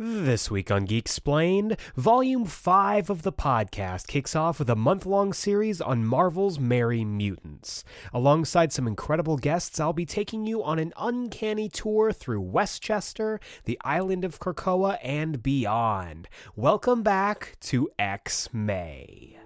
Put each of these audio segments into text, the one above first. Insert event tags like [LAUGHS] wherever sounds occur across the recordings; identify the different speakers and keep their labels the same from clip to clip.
Speaker 1: This week on Geek Explained, Volume 5 of the podcast kicks off with a month long series on Marvel's Merry Mutants. Alongside some incredible guests, I'll be taking you on an uncanny tour through Westchester, the island of Krakoa, and beyond. Welcome back to X May.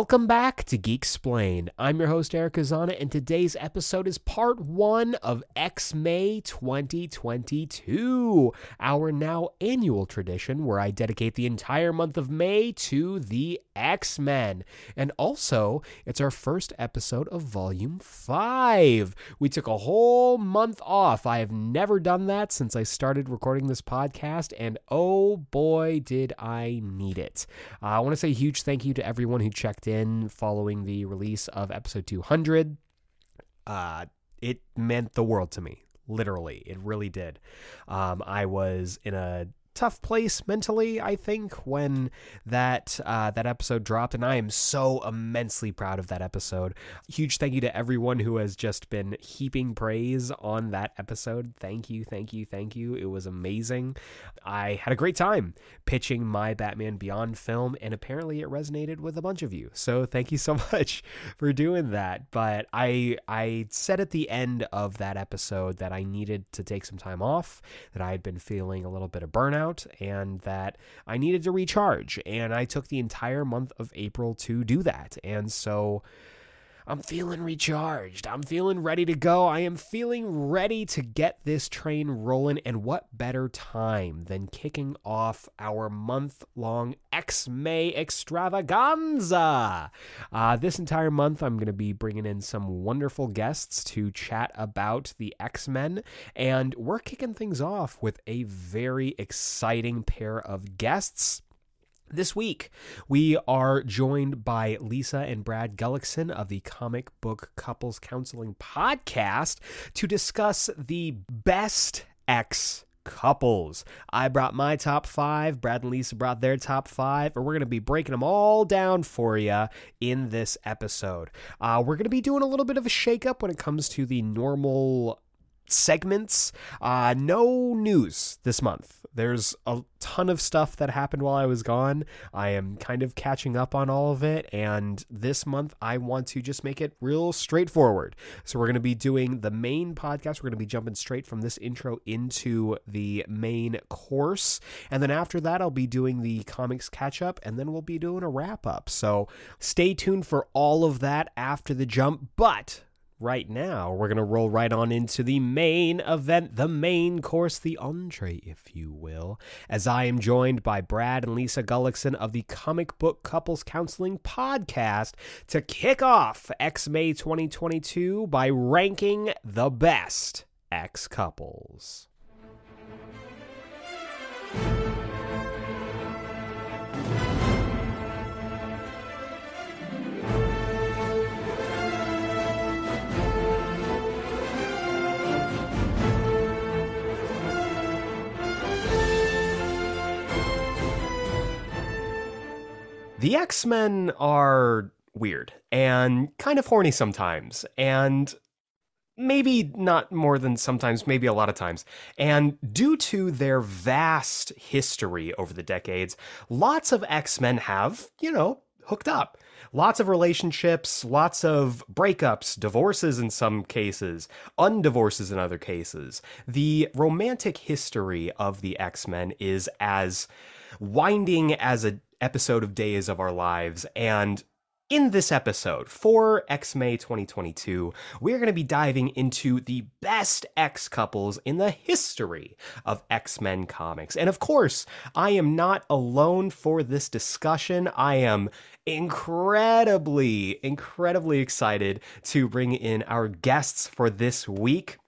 Speaker 1: Welcome back to Geek Explained. I'm your host, Eric Azana, and today's episode is part one of X May 2022, our now annual tradition where I dedicate the entire month of May to the X Men. And also, it's our first episode of Volume 5. We took a whole month off. I have never done that since I started recording this podcast, and oh boy, did I need it. Uh, I want to say a huge thank you to everyone who checked checked in following the release of episode 200. Uh, it meant the world to me. Literally, it really did. Um, I was in a tough place mentally, I think, when that uh, that episode dropped, and I am so immensely proud of that episode. Huge thank you to everyone who has just been heaping praise on that episode. Thank you, thank you, thank you. It was amazing. I had a great time pitching my Batman Beyond film, and apparently it resonated with a bunch of you. So thank you so [LAUGHS] much for doing that. But I I said at the end of that episode that I needed to take some time off, that I had been feeling a little bit of burnout out and that I needed to recharge. And I took the entire month of April to do that. And so I'm feeling recharged. I'm feeling ready to go. I am feeling ready to get this train rolling. And what better time than kicking off our month long X May extravaganza? Uh, this entire month, I'm going to be bringing in some wonderful guests to chat about the X Men. And we're kicking things off with a very exciting pair of guests. This week, we are joined by Lisa and Brad Gullickson of the Comic Book Couples Counseling Podcast to discuss the best ex couples. I brought my top five, Brad and Lisa brought their top five, and we're going to be breaking them all down for you in this episode. Uh, we're going to be doing a little bit of a shakeup when it comes to the normal segments. Uh, no news this month. There's a ton of stuff that happened while I was gone. I am kind of catching up on all of it. And this month, I want to just make it real straightforward. So, we're going to be doing the main podcast. We're going to be jumping straight from this intro into the main course. And then after that, I'll be doing the comics catch up. And then we'll be doing a wrap up. So, stay tuned for all of that after the jump. But right now, we're going to roll right on into the main event, the main course, the entree, if you will, as I am joined by Brad and Lisa Gullickson of the Comic Book Couples Counseling Podcast to kick off X May 2022 by ranking the best X couples. The X Men are weird and kind of horny sometimes, and maybe not more than sometimes, maybe a lot of times. And due to their vast history over the decades, lots of X Men have, you know, hooked up. Lots of relationships, lots of breakups, divorces in some cases, undivorces in other cases. The romantic history of the X Men is as winding as a episode of Days of Our Lives. And In this episode for X May 2022, we're going to be diving into the best X couples in the history of X Men comics. And of course, I am not alone for this discussion. I am incredibly, incredibly excited to bring in our guests for this week.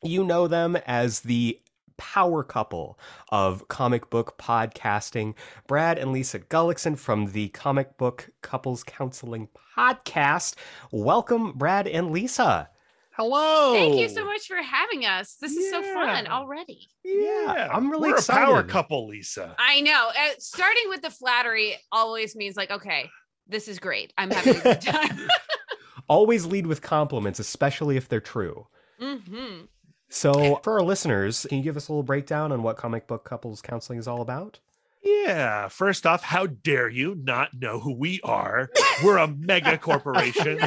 Speaker 1: You know them as the power couple of comic book podcasting, Brad and Lisa Gullickson from the Comic Book Couples Counseling Podcast. Welcome, Brad and Lisa.
Speaker 2: Hello.
Speaker 3: Thank you so much for having us. This is so fun already.
Speaker 1: Yeah, I'm really
Speaker 2: We're
Speaker 1: excited.
Speaker 2: a power couple, Lisa.
Speaker 3: I know. Uh, starting with the flattery always means like, okay, this is great. I'm having a good [LAUGHS] time.
Speaker 1: Always lead with compliments, especially if they're true.
Speaker 3: hmm
Speaker 1: So, for our listeners, can you give us a little breakdown on what comic book couples counseling is all about?
Speaker 2: Yeah. First off, how dare you not know who we are? We're a mega [LAUGHS] corporation.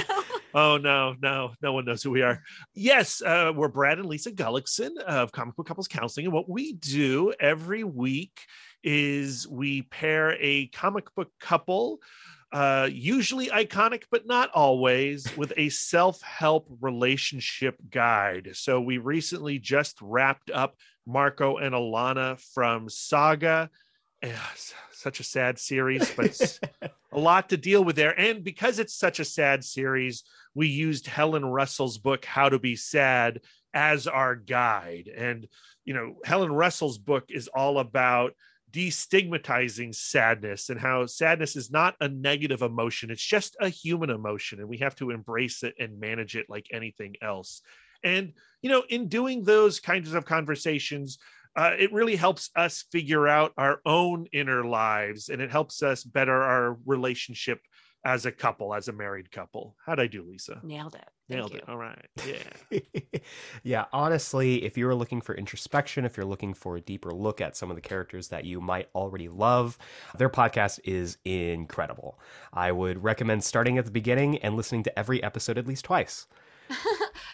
Speaker 2: Oh no, no, no one knows who we are. Yes, uh, we're Brad and Lisa Gullickson of Comic Book Couples Counseling, and what we do every week is we pair a comic book couple, uh, usually iconic but not always, with a self-help relationship guide. So we recently just wrapped up Marco and Alana from Saga. Eh, such a sad series, but [LAUGHS] a lot to deal with there. And because it's such a sad series, we used Helen Russell's book, How to Be Sad, as our guide. And, you know, Helen Russell's book is all about destigmatizing sadness and how sadness is not a negative emotion. It's just a human emotion, and we have to embrace it and manage it like anything else. And, you know, in doing those kinds of conversations, uh, it really helps us figure out our own inner lives and it helps us better our relationship as a couple, as a married couple. How'd I do, Lisa?
Speaker 3: Nailed it. Thank
Speaker 2: Nailed
Speaker 3: you.
Speaker 2: it. All right. [LAUGHS] Yeah.
Speaker 1: yeah, honestly, if you're looking for introspection, if you're looking for a deeper look at some of the characters that you might already love, their podcast is incredible. I would recommend starting at the beginning and listening to every episode at least twice. [LAUGHS]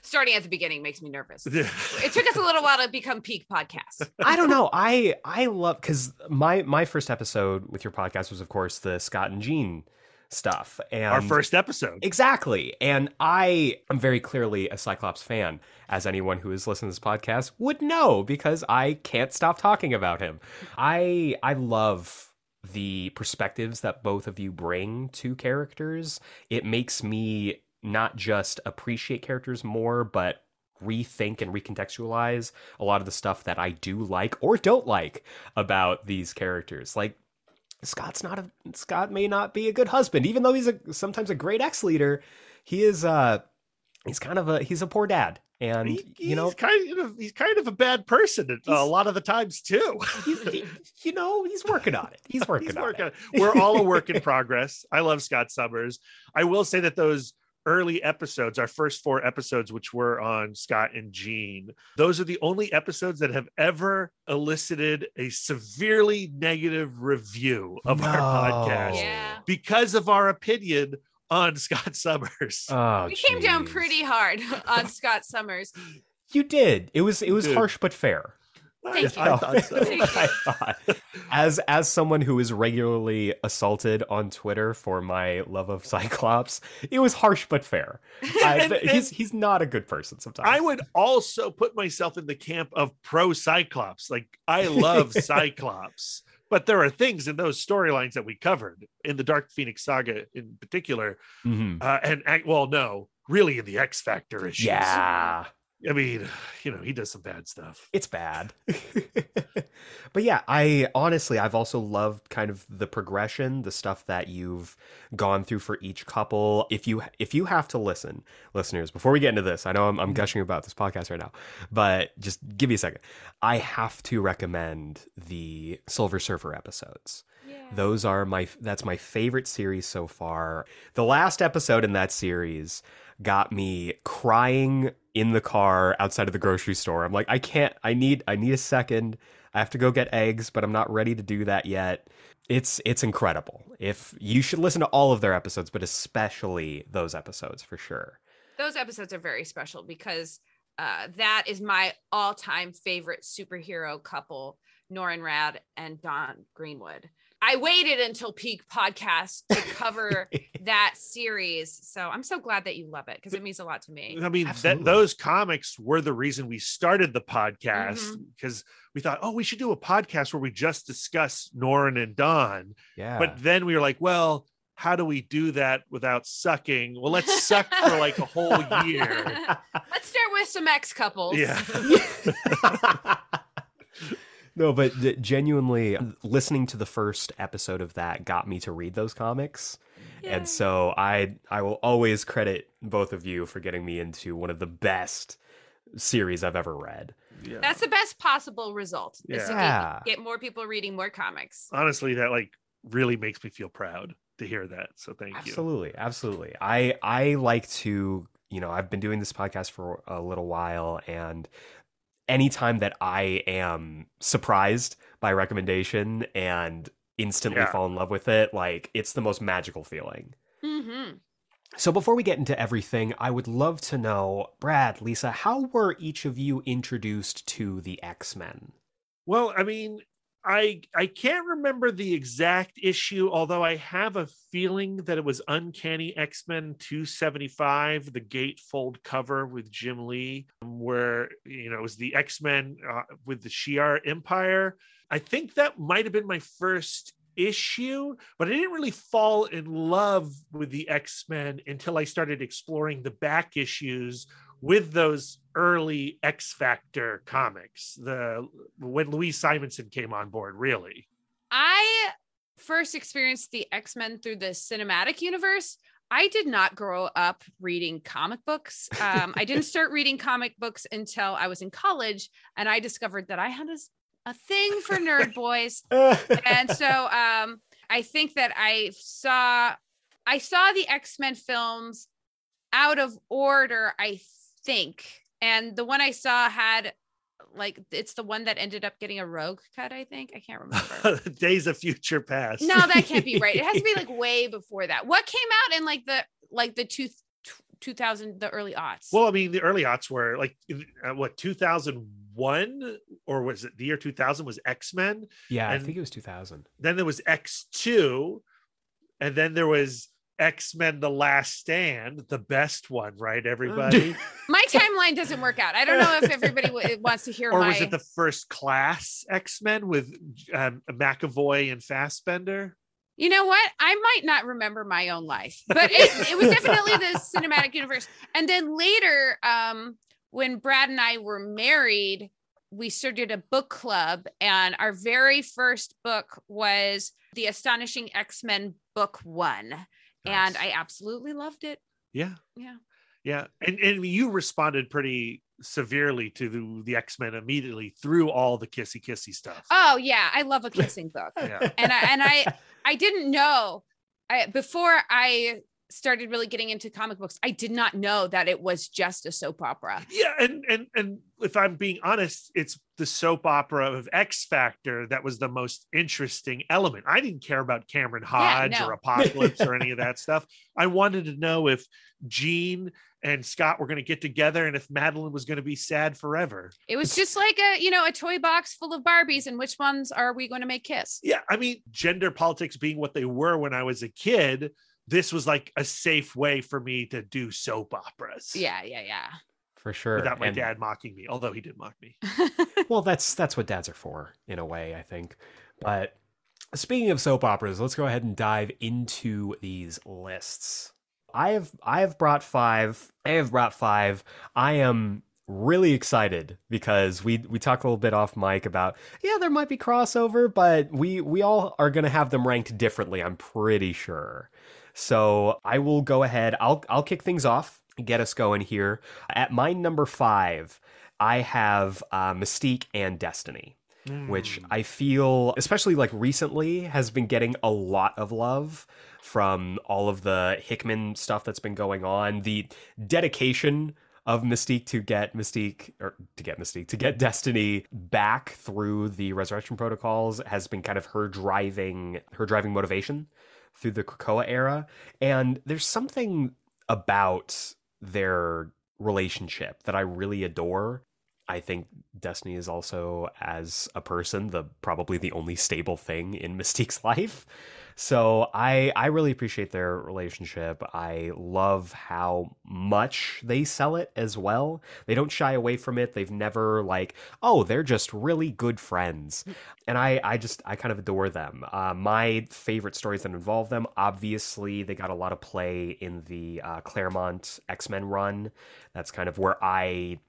Speaker 3: Starting at the beginning makes me nervous. It took us a little while to become peak podcast. [LAUGHS]
Speaker 1: I don't know. I I love cuz my my first episode with your podcast was of course the Scott and Jean stuff and
Speaker 2: Our first episode.
Speaker 1: Exactly. And I am very clearly a Cyclops fan, as anyone who has listened to this podcast would know, because I can't stop talking about him. I I love the perspectives that both of you bring to characters. It makes me not just appreciate characters more, but rethink and recontextualize a lot of the stuff that I do like or don't like about these characters. Like Scott's not a Scott may not be a good husband, even though he's a sometimes a great ex leader. He is uh he's kind of a he's a poor dad, and
Speaker 2: He-
Speaker 1: you know
Speaker 2: he's kind of he's kind of a bad person a lot of the times too.
Speaker 1: he- you know he's working on it. He's [LAUGHS] working
Speaker 2: He's
Speaker 1: on
Speaker 2: working
Speaker 1: it.
Speaker 2: on- We're all a work in progress. I love Scott Summers. I will say that those early episodes, our first four episodes, which were on Scott and Jean, those are the only episodes that have ever elicited a severely negative review of our podcast
Speaker 3: Yeah.
Speaker 2: because of our opinion on [LAUGHS] Scott Summers.
Speaker 1: Oh,
Speaker 3: we came down pretty hard [LAUGHS] on Scott Summers.
Speaker 1: You did. It was it was
Speaker 2: did.
Speaker 1: harsh but fair.
Speaker 3: Thank
Speaker 2: I
Speaker 3: you.
Speaker 2: thought so. [LAUGHS]
Speaker 1: I thought. As as someone who is regularly assaulted on Twitter for my love of [LAUGHS] Cyclops, it was harsh but fair. I,
Speaker 2: And- [LAUGHS]
Speaker 1: th- he's he's not a good person sometimes.
Speaker 2: I would also put myself in the camp of pro Cyclops. Like I love Cyclops, but there are things in those storylines that we covered in the Dark Phoenix saga in particular,
Speaker 1: Mhm.
Speaker 2: uh, and and- well, no, really in the X Factor issues.
Speaker 1: Yeah.
Speaker 2: I mean, [SIGHS] you know, he does some bad stuff.
Speaker 1: it's bad. [LAUGHS] but yeah, I honestly I've also loved kind of the progression, the stuff that you've gone through for each couple. If you if you have to listen, listeners, before we get into this, I know I'm, I'm mm-hmm. gushing about this podcast right now, but just give me a second. I have to recommend the Silver Surfer episodes. Those are my that's my favorite series so far. The last episode in that series got me crying in the car outside of the grocery store. I'm like, I can't I need I need a second. I have to go get eggs, but I'm not ready to do that yet. It's it's incredible. If you should listen to all of their episodes, but especially those episodes for sure.
Speaker 3: Those episodes are very special because uh, that is my all-time favorite superhero couple, Norrin Radd and Dawn Greenwood. I waited until peak podcast to cover [LAUGHS] that series. So I'm so glad that you love it because it means a lot to me.
Speaker 2: I mean, that those comics were the reason we started the podcast
Speaker 3: mm-hmm.
Speaker 2: because we thought, oh, we should do a podcast where we just discuss Norrin and Dawn.
Speaker 1: Yeah.
Speaker 2: But then we were like, well, how do we do that without sucking? Well, let's suck for like a whole year. [LAUGHS]
Speaker 3: Let's start with some ex couples.
Speaker 2: Yeah. [LAUGHS]
Speaker 1: no, but d- genuinely, listening to the first episode of that got me to read those comics.
Speaker 3: Yay.
Speaker 1: And so I I will always credit both of you for getting me into one of the best series I've ever read.
Speaker 2: Yeah.
Speaker 3: That's the best possible result. is to
Speaker 1: Yeah.
Speaker 3: get, get more people reading more comics.
Speaker 2: Honestly, that like really makes me feel proud to hear that. So thank you.
Speaker 1: Absolutely, absolutely. I I like to, you know, I've been doing this podcast for a little while and anytime that I am surprised by a recommendation and instantly
Speaker 2: Yeah.
Speaker 1: fall in love with it, like it's the most magical feeling.
Speaker 3: hmm
Speaker 1: So before we get into everything, I would love to know, Brad, Lisa, how were each of you introduced to the X-Men?
Speaker 2: Well, I mean, I I can't remember the exact issue, although I have a feeling that it was Uncanny X-Men 275, the gatefold cover with Jim Lee, where you know it was the X-Men uh, with the Shi'ar Empire. I think that might have been my first issue, but I didn't really fall in love with the X-Men until I started exploring the back issues with those early X Factor comics, the when Louise Simonson came on board, really.
Speaker 3: I first experienced the X Men through the cinematic universe. I did not grow up reading comic books. Um, I didn't [LAUGHS] start reading comic books until I was in college, and I discovered that I had a, a thing for nerd [LAUGHS] boys. and so [LAUGHS] um i think that i saw i saw the x-men films out of order i think and the one i saw had like it's the one that ended up getting a rogue cut i think i can't remember [LAUGHS]
Speaker 2: Days of Future Past.
Speaker 3: no that can't be right it has to be [LAUGHS] like way before that what came out in like the like the two 2000 the early aughts
Speaker 2: Well, I mean, the early aughts were like uh, what 2001 or was it the year 2000 was X Men?
Speaker 1: yeah, I think it was 2000.
Speaker 2: Then there was X2, and then there was X Men: The Last Stand, the best one, right? Everybody, [LAUGHS]
Speaker 3: my timeline doesn't work out i don't know if everybody w- wants to hear
Speaker 2: or
Speaker 3: my
Speaker 2: was it the first class X Men with um, McAvoy and Fassbender?
Speaker 3: You know what? I might not remember my own life, but it, it was definitely the cinematic universe. And then later, um, when Brad and I were married, we started a book club, and our very first book was The Astonishing X Men Book One. And I absolutely loved it.
Speaker 2: Yeah.
Speaker 3: Yeah.
Speaker 2: Yeah. And and you responded pretty severely to the, the X-Men immediately through all the kissy kissy stuff.
Speaker 3: Oh, yeah. I love a [LAUGHS] kissing book.
Speaker 2: Yeah.
Speaker 3: and I and I I didn't know I, before I started really getting into comic books. I did not know that it was just a soap opera.
Speaker 2: Yeah, and and and if I'm being honest, it's the soap opera of X Factor that was the most interesting element. I didn't care about Cameron Hodge
Speaker 3: no.
Speaker 2: or Apocalypse or any of that [LAUGHS] stuff. I wanted to know if Jean and Scott were going to get together and if Madelyne was going to be sad forever.
Speaker 3: It was just like a you know a toy box full of Barbies, and which ones are we going to make kiss?
Speaker 2: Yeah, I mean, gender politics being what they were when I was a kid, this was like a safe way for me to do soap operas.
Speaker 3: Yeah, yeah, yeah.
Speaker 1: For sure.
Speaker 2: Without my
Speaker 1: And-
Speaker 2: dad mocking me, although he did mock me. [LAUGHS]
Speaker 1: well, that's that's what dads are for in a way, I think. But speaking of soap operas, let's go ahead and dive into these lists. I have I have brought 5. I have brought 5. I am really excited because we we talked a little bit off mic about yeah, there might be crossover, but we we all are going to have them ranked differently, I'm pretty sure. So, I will go ahead. I'll I'll kick things off, get us going here. At my number 5, I have uh, Mystique and Destiny, which
Speaker 2: Mm.
Speaker 1: I feel, especially like recently, has been getting a lot of love from all of the Hickman stuff that's been going on. The dedication of Mystique to get Mystique or to get Mystique to get Destiny back through the Resurrection protocols has been kind of her driving her driving motivation through the Krakoa era. And there's something about their relationship that I really adore. I think Destiny is also, as a person, the probably the only stable thing in [LAUGHS] Mystique's life. So I I really appreciate their relationship. I love how much they sell it as well. They don't shy away from it. They've never like, oh, they're just really good friends. And I I just I kind of adore them. Uh, my favorite stories that involve them, obviously, they got a lot of play in the uh, Claremont X Men run. That's kind of where I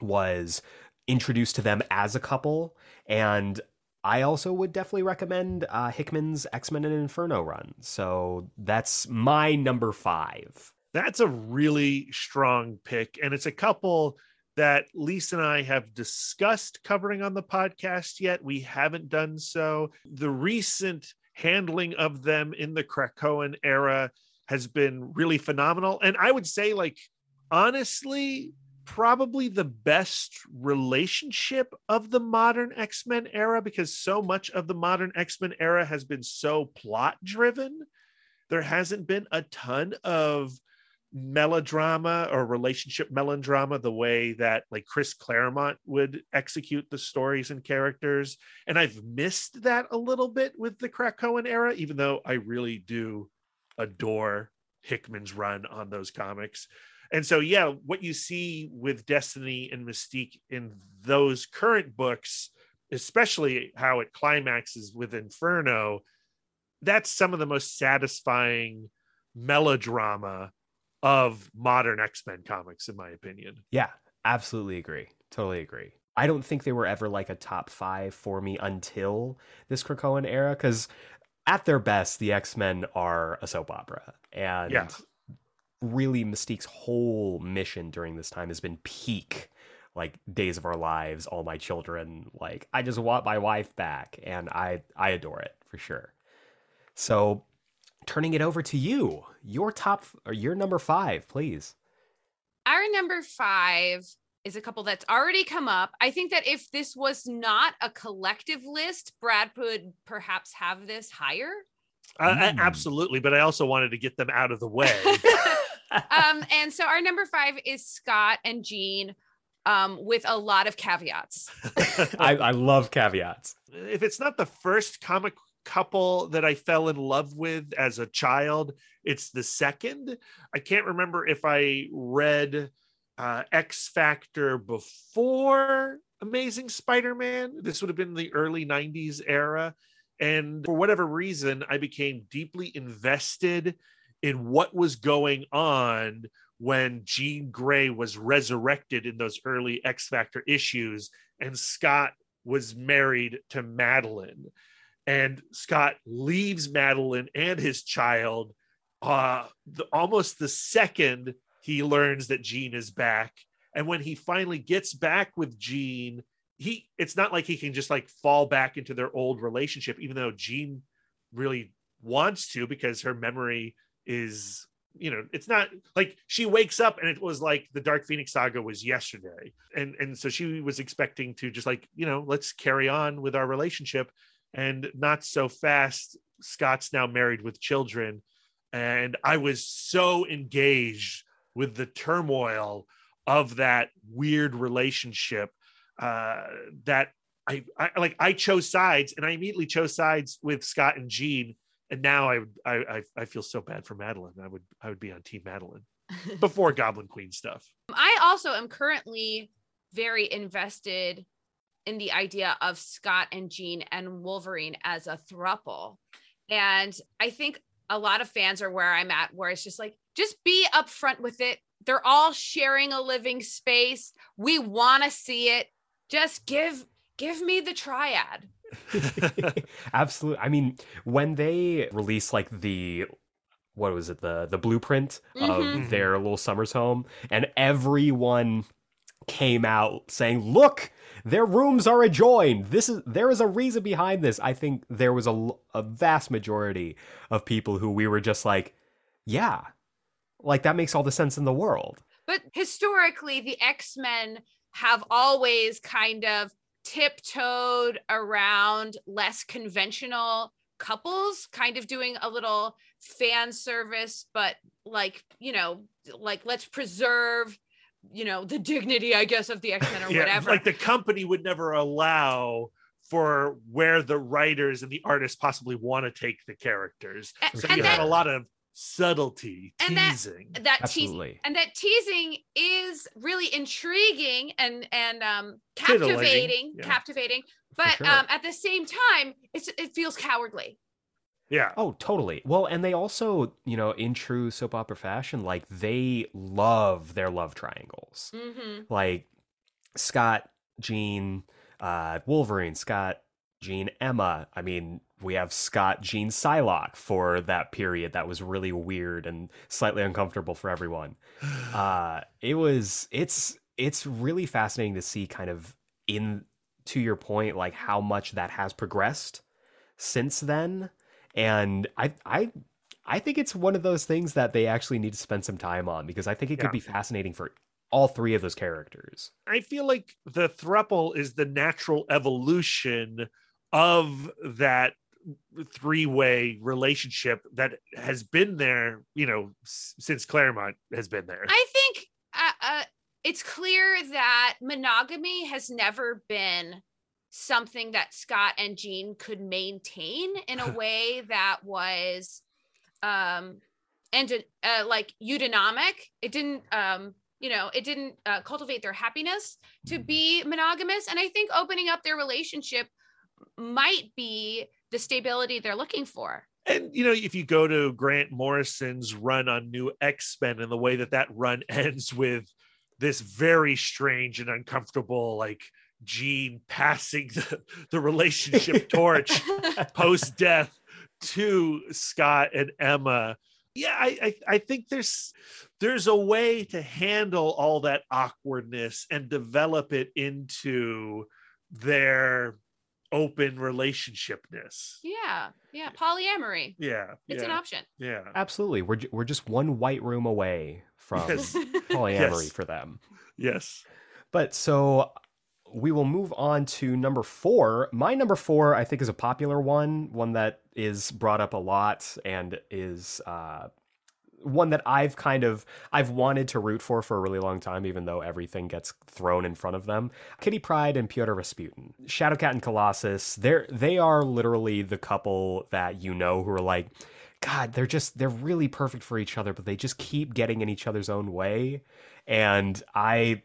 Speaker 1: was introduced to them as a couple and I also would definitely recommend uh, Hickman's X Men and Inferno run. So that's my number five.
Speaker 2: That's a really strong pick. And it's a couple that Lisa and I have discussed covering on the podcast yet. We haven't done so. The recent handling of them in the Krakoan era has been really phenomenal. And I would say, like, honestly, probably the best relationship of the modern X-Men era because so much of the modern X-Men era has been so plot driven. There hasn't been a ton of melodrama or relationship melodrama the way that like Chris Claremont would execute the stories and characters. And I've missed that a little bit with the Krakoan era, even though I really do adore Hickman's run on those comics. And so, yeah, what you see with Destiny and Mystique in those current books, especially how it climaxes with Inferno, that's some of the most satisfying melodrama of modern X-Men comics, in my opinion.
Speaker 1: Yeah, absolutely agree. Totally agree. I don't think they were ever like a top five for me until this Krakoan era, because at their best, the X Men are a soap opera, and
Speaker 2: Yeah.
Speaker 1: Really Mystique's whole mission during this time has been peak like days of our lives all my children like i just want my wife back and i i adore it for sure so turning it over to you your top or your number five please
Speaker 3: Our number five is a couple that's already come up. I think that if this was not a collective list, Brad would perhaps have this higher.
Speaker 2: Uh,
Speaker 1: Mm.
Speaker 2: absolutely, but I also wanted to get them out of the way. [LAUGHS]
Speaker 3: um, and so our number five is Scott and Jean um, with a lot of caveats. [LAUGHS]
Speaker 1: I, I love caveats
Speaker 2: if it's not the first comic couple that I fell in love with as a child, it's the second. I can't remember if I read uh, X Factor before Amazing Spider Man. This would have been the early 90s era. And for whatever reason, I became deeply invested in what was going on when Jean Grey was resurrected in those early X Factor issues and Scott was married to Madelyne. And Scott leaves Madelyne and his child uh, the, almost the second he learns that Jean is back. And when he finally gets back with Jean, he it's not like he can just like fall back into their old relationship, even though Jean really wants to because her memory is you know it's not like she wakes up and it was like the dark phoenix saga was yesterday. And and so she was expecting to just like you know let's carry on with our relationship. And not so fast scott's now married with children. And i was so engaged with the turmoil of that weird relationship uh that I, I like i chose sides and i immediately chose sides with scott and jean and now I, I I I feel so bad for Madelyne. I would I would be on Team Madelyne [LAUGHS] before Goblin Queen stuff.
Speaker 3: I also am currently very invested in the idea of Scott and Jean and Wolverine as a thruple. And I think a lot of fans are where I'm at, where it's just like, just be upfront with it. They're all sharing a living space. We want to see it. Just give give me the triad. [LAUGHS]
Speaker 1: Absolutely. I mean, when they released like the what was it the the blueprint
Speaker 3: Mhm.
Speaker 1: of their little summers home, and everyone came out saying, "Look, their rooms are adjoined. This is there is a reason behind this." I think there was a vast majority of people who we were just like, "Yeah, like that makes all the sense in the world."
Speaker 3: But historically, the X Men have always kind of tiptoed around less conventional couples, kind of doing a little fan service, but like, you know, like let's preserve you know the dignity i guess of the [LAUGHS] x-men or
Speaker 2: Yeah,
Speaker 3: whatever
Speaker 2: like the company would never allow for where the writers and the artists possibly want to take the characters. So
Speaker 3: and
Speaker 2: you
Speaker 3: that
Speaker 2: have a lot of subtlety,
Speaker 3: And that-
Speaker 2: teasing.
Speaker 3: that tease
Speaker 1: Absolutely.
Speaker 3: and that teasing is really intriguing and and um captivating
Speaker 2: yeah.
Speaker 3: captivating but
Speaker 1: sure.
Speaker 3: um at the same time it's it feels cowardly
Speaker 2: yeah.
Speaker 1: Oh, totally. Well, and they also, you know, in true soap opera fashion, like they love their love triangles.
Speaker 3: mm-hmm.
Speaker 1: Like Scott, Jean, uh, Wolverine, Scott, Jean, Emma. I mean, we have Scott, Jean, Psylocke for that period that was really weird and slightly uncomfortable for everyone. [SIGHS] Uh, it was, it's, it's really fascinating to see kind of in, to your point, like how much that has progressed since then. And I, I, I think it's one of those things that they actually need to spend some time on because I think it
Speaker 2: Yeah.
Speaker 1: could be fascinating for all three of those characters.
Speaker 2: I feel like the thruple is the natural evolution of that three-way relationship that has been there, you know, s- since Claremont has been there.
Speaker 3: i think uh, uh it's clear that monogamy has never been something that scott and jean could maintain in a [LAUGHS] way that was um and uh, like eudaimonic it didn't um you know it didn't uh, cultivate their happiness to be monogamous. And i think opening up their relationship might be the stability they're looking for.
Speaker 2: And you know if you go to grant morrison's run on new x-men and the way that that run [LAUGHS] ends with this very strange and uncomfortable like Jean passing the, the relationship [LAUGHS] torch [LAUGHS] post death to scott and emma. Yeah I, I i think there's there's a way to handle all that awkwardness and develop it into their open relationshipness
Speaker 3: yeah yeah polyamory
Speaker 2: yeah
Speaker 3: it's
Speaker 2: yeah,
Speaker 3: an option
Speaker 2: yeah
Speaker 1: Absolutely. We're, we're just one white room away from
Speaker 2: Yes. [LAUGHS]
Speaker 1: polyamory
Speaker 2: Yes.
Speaker 1: for them.
Speaker 2: yes
Speaker 1: But so we will move on to number four. My number four, I think, is a popular one, one that is brought up a lot and is uh, one that I've kind of I've wanted to root for for a really long time, even though everything gets thrown in front of them. Kitty Pryde and Pyotr Rasputin, Shadowcat and Colossus. They're they are literally the couple that you know who are like. God, they're just they're really perfect for each other, but they just keep getting in each other's own way. And I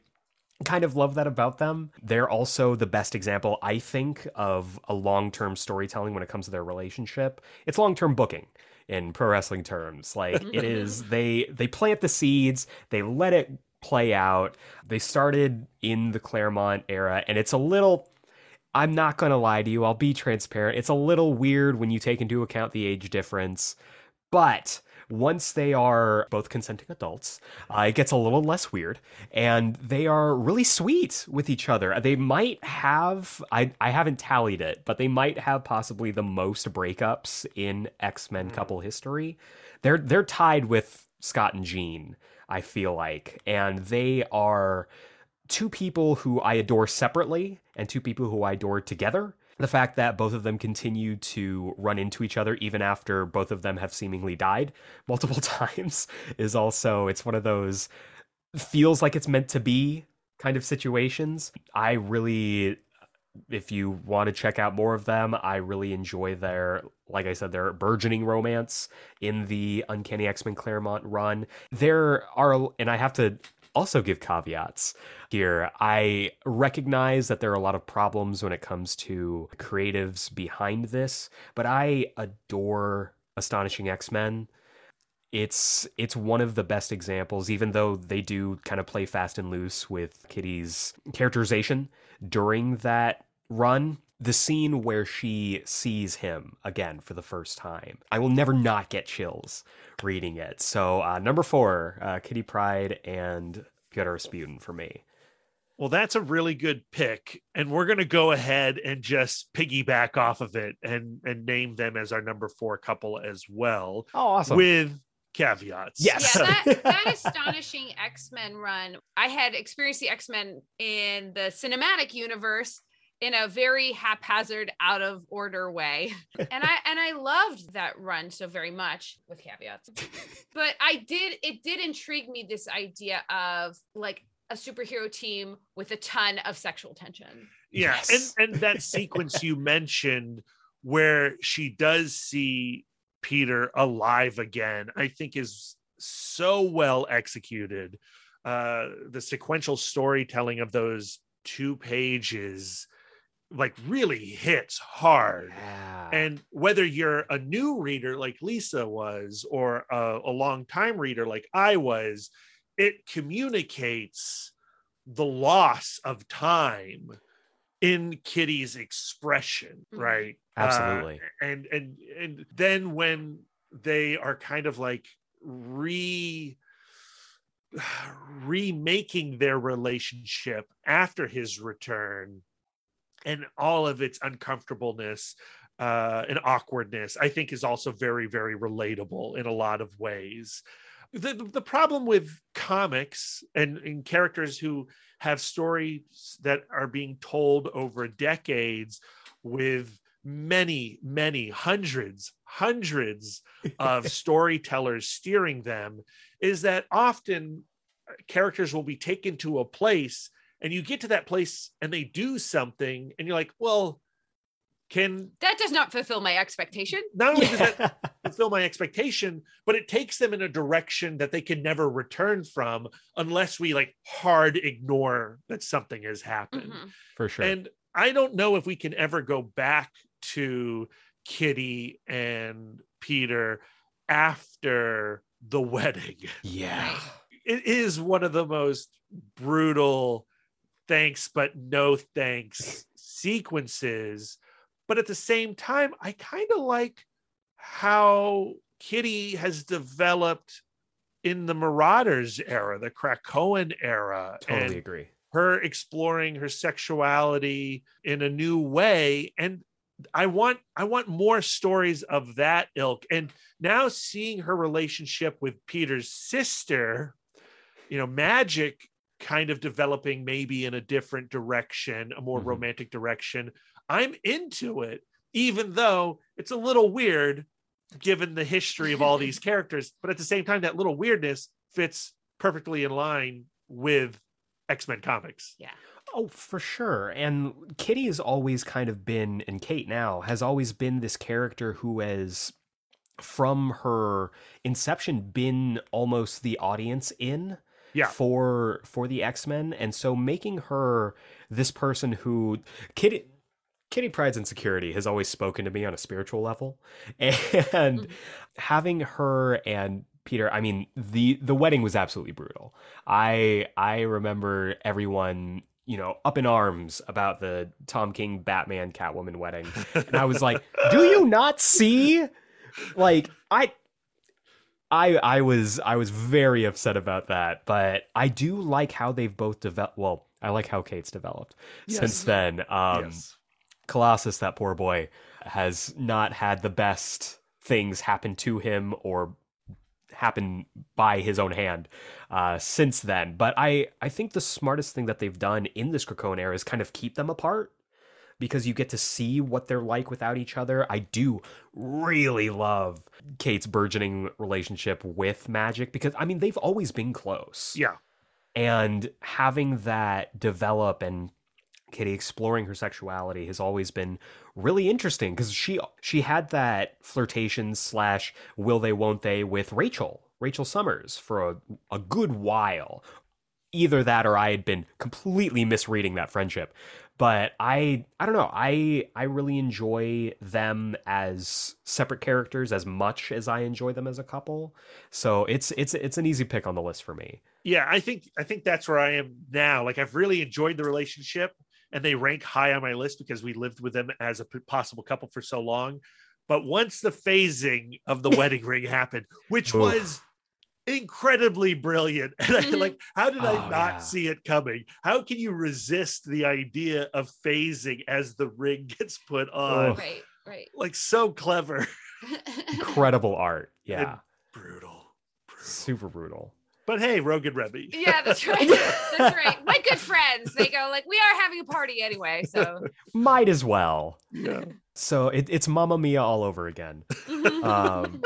Speaker 1: kind of love that about them. They're also the best example, I think, of a long term storytelling when it comes to their relationship. It's long term booking in pro wrestling terms. Like it [LAUGHS] is they they plant the seeds, they let it play out. They started in the Claremont era, and it's a little I'm not going to lie to you. I'll be transparent. It's a little weird when you take into account the age difference, but once they are both consenting adults, uh, it gets a little less weird, and they are really sweet with each other. They might have I I haven't tallied it, but they might have possibly the most breakups in X Men couple history. They're they're tied with Scott and Jean. I feel like, and they are two people who I adore separately and two people who I adore together. The fact that both of them continue to run into each other even after both of them have seemingly died [LAUGHS] multiple times is also, it's one of those feels like it's meant to be kind of situations. I really, if you want to check out more of them, I really enjoy their, like I said, their burgeoning romance in the Uncanny X Men Claremont run. There are, and I have to also give caveats here. I recognize that there are a lot of problems when it comes to creatives behind this, but I adore Astonishing X-Men. It's it's one of the best examples even though they do kind of play fast and loose with Kitty's characterization during that run. The scene where she sees him again for the first time. I will never not get chills reading it. So uh, number four, uh, Kitty Pryde and Pyotr Rasputin for me.
Speaker 2: Well, that's a really good pick, and we're going to go ahead and just piggyback off of it and and name them as our number four couple as well,
Speaker 1: Oh, awesome!
Speaker 2: with caveats.
Speaker 1: Yes.
Speaker 3: yeah that, [LAUGHS] that astonishing x-men run i had experienced the x-men in the cinematic universe in a very haphazard out of order way [LAUGHS] and i and i loved that run so very much with caveats [LAUGHS] but i did it did intrigue me this idea of like a superhero team with a ton of sexual tension.
Speaker 2: Yeah,
Speaker 1: Yes.
Speaker 2: and and [LAUGHS] that sequence you mentioned where she does see Peter alive again, I think is so well executed. Uh, the sequential storytelling of those two pages like really hits hard.
Speaker 1: Yeah.
Speaker 2: And whether you're a new reader like Lisa was, or a, a long time reader like I was, it communicates the loss of time in Kitty's expression,
Speaker 3: Mhm.
Speaker 2: right? Uh,
Speaker 1: Absolutely.
Speaker 2: and and and then when they are kind of like re [SIGHS] remaking their relationship after his return and all of its uncomfortableness uh, and awkwardness, I think is also very, very relatable in a lot of ways. The, the problem with comics and, and characters who have stories that are being told over decades with many, many hundreds, hundreds [LAUGHS] of storytellers steering them is that often uh, characters will be taken to a place and you get to that place and they do something and you're like, well, can
Speaker 3: That does not fulfill my expectation.
Speaker 2: not only does that [LAUGHS] fulfill my expectation, but it takes them in a direction that they can never return from unless we like hard ignore that something has happened.
Speaker 3: Mhm.
Speaker 1: For sure.
Speaker 2: And I don't know if we can ever go back to Kitty and Peter after the [LAUGHS] wedding.
Speaker 1: yeah.
Speaker 2: It is one of the most brutal thanks but no thanks sequences. But at the same time, I kind of like how Kitty has developed in the Marauders era, the Krakoan era.
Speaker 1: Totally
Speaker 2: and
Speaker 1: agree.
Speaker 2: her exploring her sexuality in a new way and i want i want more stories of that ilk and now seeing her relationship with peter's sister you know magic kind of developing maybe in a different direction a more
Speaker 1: Mhm.
Speaker 2: romantic direction i'm into it even though it's a little weird given the history of all [LAUGHS] these characters but at the same time that little weirdness fits perfectly in line with x-men comics Yeah.
Speaker 1: Oh, for sure. And Kitty has always kind of been, and Kate now has always been this character who has, from her inception, been almost the audience in
Speaker 2: Yeah.
Speaker 1: for for the X-Men. And so making her this person who Kitty Kitty Pryde's insecurity has always spoken to me on a spiritual level. [LAUGHS] And
Speaker 3: Mhm.
Speaker 1: having her and Peter, I mean, the the wedding was absolutely brutal. I I remember everyone, you know, up in arms about the Tom King Batman Catwoman wedding. And I was like, [LAUGHS] "Do you not see like I I I was I was very upset about that, but I do like how they've both developed well, I like how Kate's developed
Speaker 2: Yes.
Speaker 1: since then. Um
Speaker 2: yes.
Speaker 1: Colossus, that poor boy, has not had the best things happen to him or happen by his own hand uh, since then. But I, I think the smartest thing that they've done in this Krakoan era is kind of keep them apart because you get to see what they're like without each other. I do really love Kate's burgeoning relationship with Magic because, I mean, they've always been close
Speaker 2: Yeah.
Speaker 1: and having that develop and Kitty exploring her sexuality has always been really interesting because she she had that flirtation slash will they won't they with Rachel Rachel Summers for a, a good while. Either that or I had been completely misreading that friendship. But I I don't know. I I really enjoy them as separate characters as much as I enjoy them as a couple. So it's it's it's an easy pick on the list for me.
Speaker 2: Yeah, I think I think that's where I am now. Like I've really enjoyed the relationship and they rank high on my list because we lived with them as a possible couple for so long. But once the phasing of the [LAUGHS] wedding ring happened, which
Speaker 1: Oof.
Speaker 2: was incredibly brilliant. [LAUGHS] And I
Speaker 3: Mhm.
Speaker 2: like, how did I
Speaker 1: Oh,
Speaker 2: not
Speaker 1: yeah.
Speaker 2: see it coming? How can you resist the idea of phasing as the ring [LAUGHS] gets put on?
Speaker 1: Ugh.
Speaker 3: right, right.
Speaker 2: Like so clever. [LAUGHS]
Speaker 1: Incredible art. Yeah.
Speaker 2: Brutal. brutal.
Speaker 1: Super brutal.
Speaker 2: But hey, Rogan Remy.
Speaker 3: yeah, that's right. That's right. My good friends. They go like, we are having a party anyway. So
Speaker 1: Might as well.
Speaker 2: Yeah.
Speaker 1: So it, it's Mamma Mia all over again.
Speaker 3: Mhm.
Speaker 1: Um,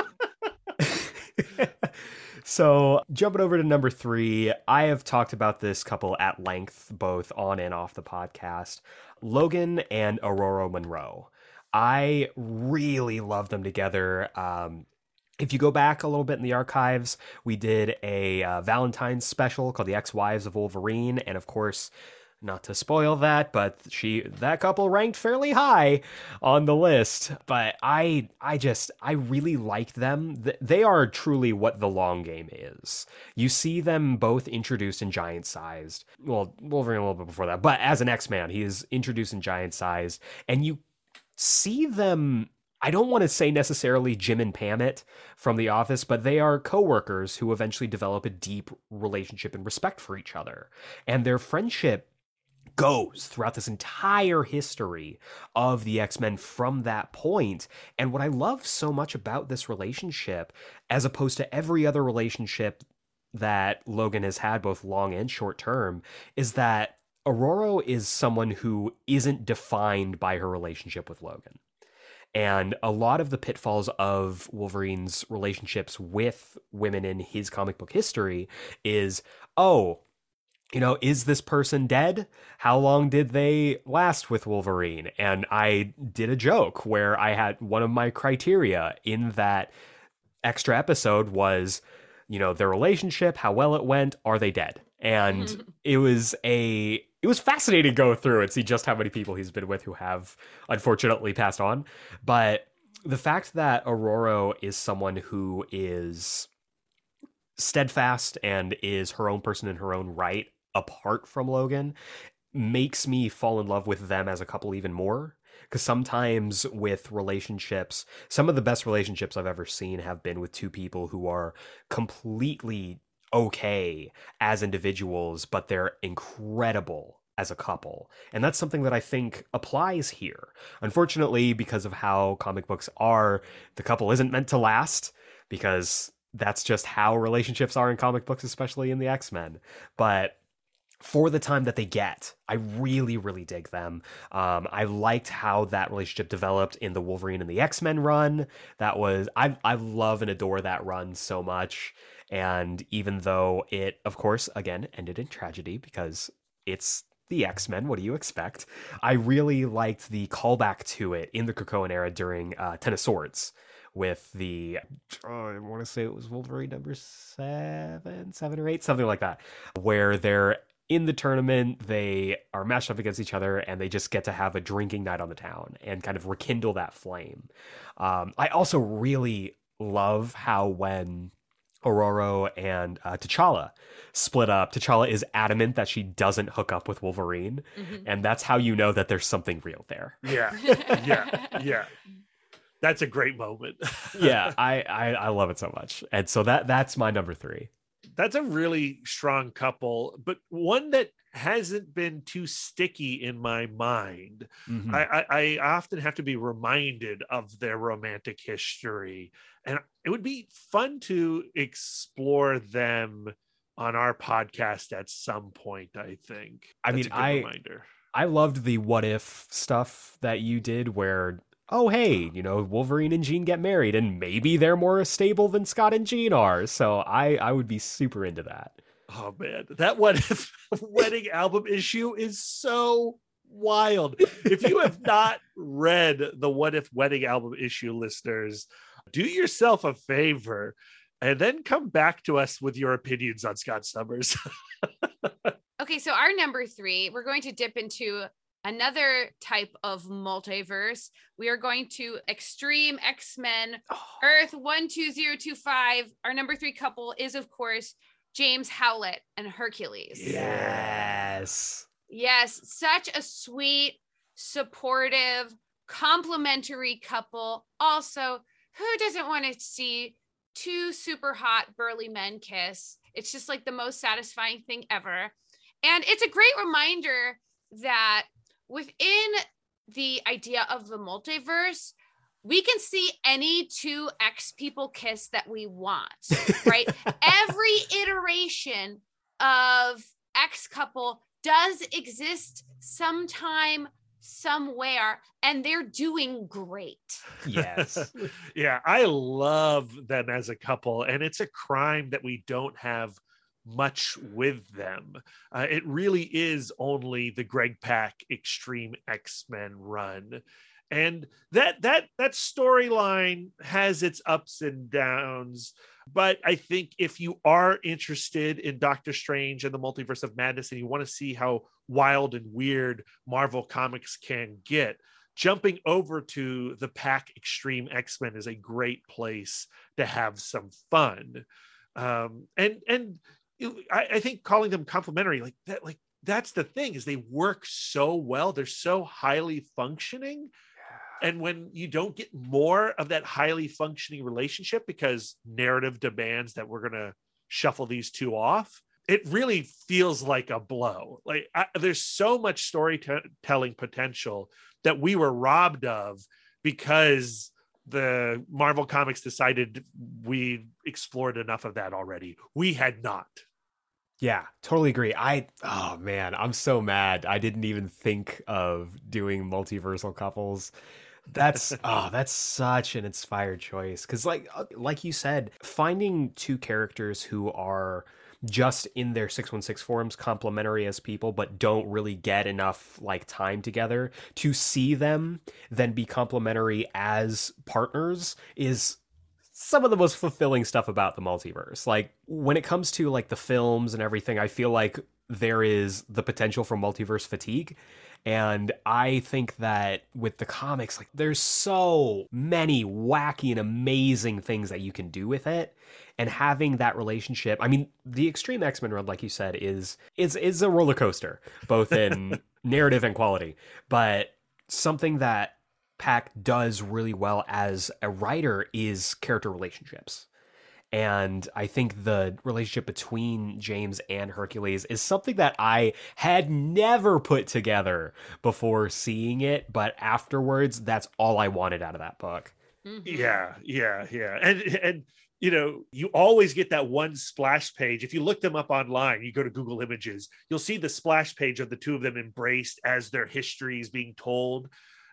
Speaker 1: So, jumping over to number three, I have talked about this couple at length, both on and off the podcast Logan and Ororo Monroe. I really love them together. Um, if you go back a little bit in the archives, we did a uh, Valentine's special called The Ex Wives of Wolverine. And of course, not to spoil that, but she that couple ranked fairly high on the list. But I I just I really like them. They are truly what the long game is. You see them both introduced in giant sized. Well, Wolverine a little bit before that, but as an X-Man, he is introduced in giant sized and you see them I don't want to say necessarily Jim and Pam it from The Office, but they are coworkers who eventually develop a deep relationship and respect for each other. And their friendship goes throughout this entire history of the X-Men from that point. And what I love so much about this relationship, as opposed to every other relationship that Logan has had, both long and short term, is that Aurora is someone who isn't defined by her relationship with Logan. And a lot of the pitfalls of Wolverine's relationships with women in his comic book history is, oh, you know, is this person dead? How long did they last with Wolverine? And I did a joke where I had one of my criteria in that extra episode was, you know, their relationship, how well it went, are they dead? And [LAUGHS] it was a it was fascinating to go through and see just how many people he's been with who have unfortunately passed on. But the fact that Aurora is someone who is steadfast and is her own person in her own right apart from Logan makes me fall in love with them as a couple even more. Because sometimes with relationships some of the best relationships i've ever seen have been with two people who are completely okay as individuals but they're incredible as a couple. And that's something that i think applies here. Unfortunately because of how comic books are the couple isn't meant to last because that's just how relationships are in comic books especially in the x-men. But for the time that they get. I really, really dig them. Um, I liked how that relationship developed in the Wolverine and the X Men run. That was I I love and adore that run so much. And even though it, of course, again ended in tragedy because it's the X Men. What do you expect? I really liked the callback to it in the Krakoan era during uh, Ten of Swords with the oh, I want to say it was Wolverine number seven, seven or eight, something like that, where they're in the tournament, they are matched up against each other and they just get to have a drinking night on the town and kind of rekindle that flame. Um, I also really love how when Aurora and uh, T'Challa split up, T'Challa is adamant that she doesn't hook up with Wolverine, mm-hmm. and that's how you know that there's something real there.
Speaker 2: Yeah, yeah, [LAUGHS] yeah. That's a great moment.
Speaker 1: yeah, [LAUGHS] I, I I love it so much, and so that that's my number three
Speaker 2: that's a really strong couple, but one that hasn't been too sticky in my mind. Mm-hmm. I, I, I, often have to be reminded of their romantic history, and it would be fun to explore them on our podcast at some point. I think.
Speaker 1: I That's mean, I reminder. I loved the what if stuff that you did, where oh hey, you know, Wolverine and Jean get married, and maybe they're more stable than Scott and Jean are. So I I would be super into that.
Speaker 2: Oh man, that what if [LAUGHS] wedding album issue is so wild. If you have not read the What If Wedding album issue, listeners, do yourself a favor and then come back to us with your opinions on Scott Summers. [LAUGHS]
Speaker 3: okay, so our number three, we're going to dip into another type of multiverse. We are going to Extreme X Men oh. Earth 12025. Our number three couple is, of course, James Howlett and Hercules.
Speaker 1: Yes.
Speaker 3: Yes. Such a sweet, supportive, complimentary couple. Also, who doesn't want to see two super hot, burly men kiss? It's just like the most satisfying thing ever. And it's a great reminder that within the idea of the multiverse, we can see any two X people kiss that we want, [LAUGHS] right? Every iteration of X couple does exist sometime somewhere and they're doing great.
Speaker 1: Yes. [LAUGHS]
Speaker 2: yeah, I love them as a couple, and it's a crime that we don't have much with them. Uh, it really is only the Greg Pak Extreme X Men run. And that that that storyline has its ups and downs, but I think if you are interested in Doctor Strange and the Multiverse of Madness, and you want to see how wild and weird Marvel Comics can get, jumping over to the Pak Extreme X Men is a great place to have some fun. Um, and and I, I think calling them complementary like that like that's the thing is they work so well. They're so highly functioning. And when you don't get more of that highly functioning relationship because narrative demands that we're going to shuffle these two off it really feels like a blow. Like I, there's so much storytelling potential that we were robbed of because the marvel comics decided we explored enough of that already. We had not
Speaker 1: yeah, totally agree. I oh man, I'm so mad. I didn't even think of doing multiversal couples. That's [LAUGHS] oh, that's such an inspired choice cuz like uh, like you said, finding two characters who are just in their 616 forums complementary as people but don't really get enough like time together to see them then be complementary as partners is some of the most fulfilling stuff about the multiverse. Like when it comes to like the films and everything, I feel like there is the potential for multiverse fatigue. And I think that with the comics, like there's so many wacky and amazing things that you can do with it. And having that relationship, I mean, the Extreme X-Men run, like you said, is is is a roller coaster, both in [LAUGHS] narrative and quality. But something that Pak does really well as a writer is character relationships. And I think the relationship between James and Hercules is something that I had never put together before seeing it, but afterwards, that's all I wanted out of that book.
Speaker 2: Mm-hmm. Yeah, yeah, yeah. And and you know, you always get that one splash page. If you look them up online, you go to Google Images, you'll see the splash page of the two of them embraced as their history is being told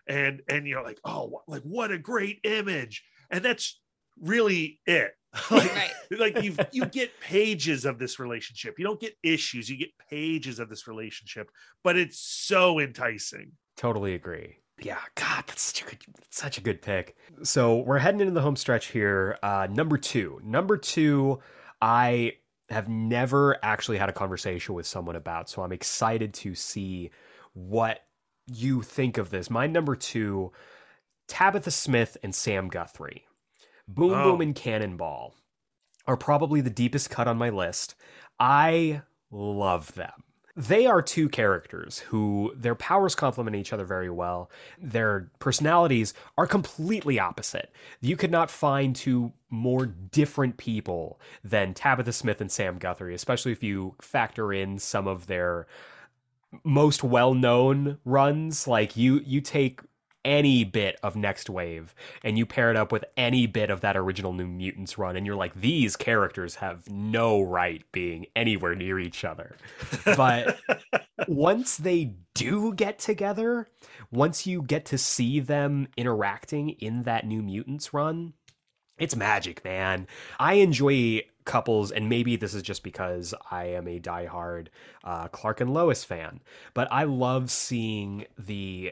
Speaker 2: and and you're like oh like what a great image. And that's really it. [LAUGHS] Like, right. like you you get pages of this relationship. You don't get issues. You get pages of this relationship but it's so enticing.
Speaker 1: Totally agree. Yeah god that's such a good, such a good pick. So we're heading into the home stretch here. Uh number two. Number two i have never actually had a conversation with someone about so i'm excited to see what you think of this. My number two, Tabitha Smith and Sam Guthrie. Boom oh. Boom and Cannonball are probably the deepest cut on my list. I love them. They are two characters who their powers complement each other very well. Their personalities are completely opposite. You could not find two more different people than Tabitha Smith and Sam Guthrie, especially if you factor in some of their most well-known runs like you you take any bit of Nextwave and you pair it up with any bit of that original new mutants run and you're like these characters have no right being anywhere near each other. But [LAUGHS] once they do get together once you get to see them interacting in that new mutants run it's magic man. I enjoy couples, and maybe this is just because I am a diehard uh, Clark and Lois fan, but I love seeing the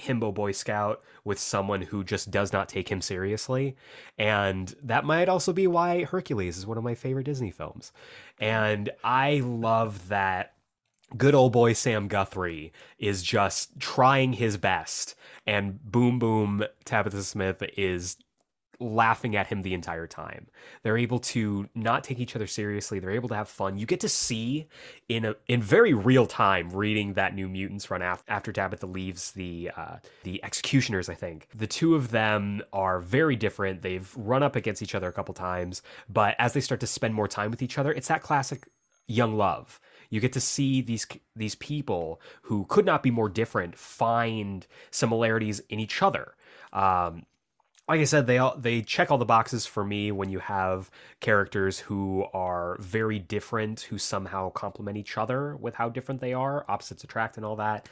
Speaker 1: himbo boy scout with someone who just does not take him seriously. And that might also be why hercules is one of my favorite disney films. And i love that good old boy sam guthrie is just trying his best. And boom boom tabitha smith is laughing at him the entire time. They're able to not take each other seriously. They're able to have fun. You get to see in a in very real time reading that New Mutants run after, after Tabitha leaves the uh, the Executioners. I think the two of them are very different. They've run up against each other a couple times, but as they start to spend more time with each other, it's that classic young love you get to see these these people who could not be more different find similarities in each other um, like I said, they all they check all the boxes for me when you have characters who are very different, who somehow complement each other with how different they are, opposites attract, and all that.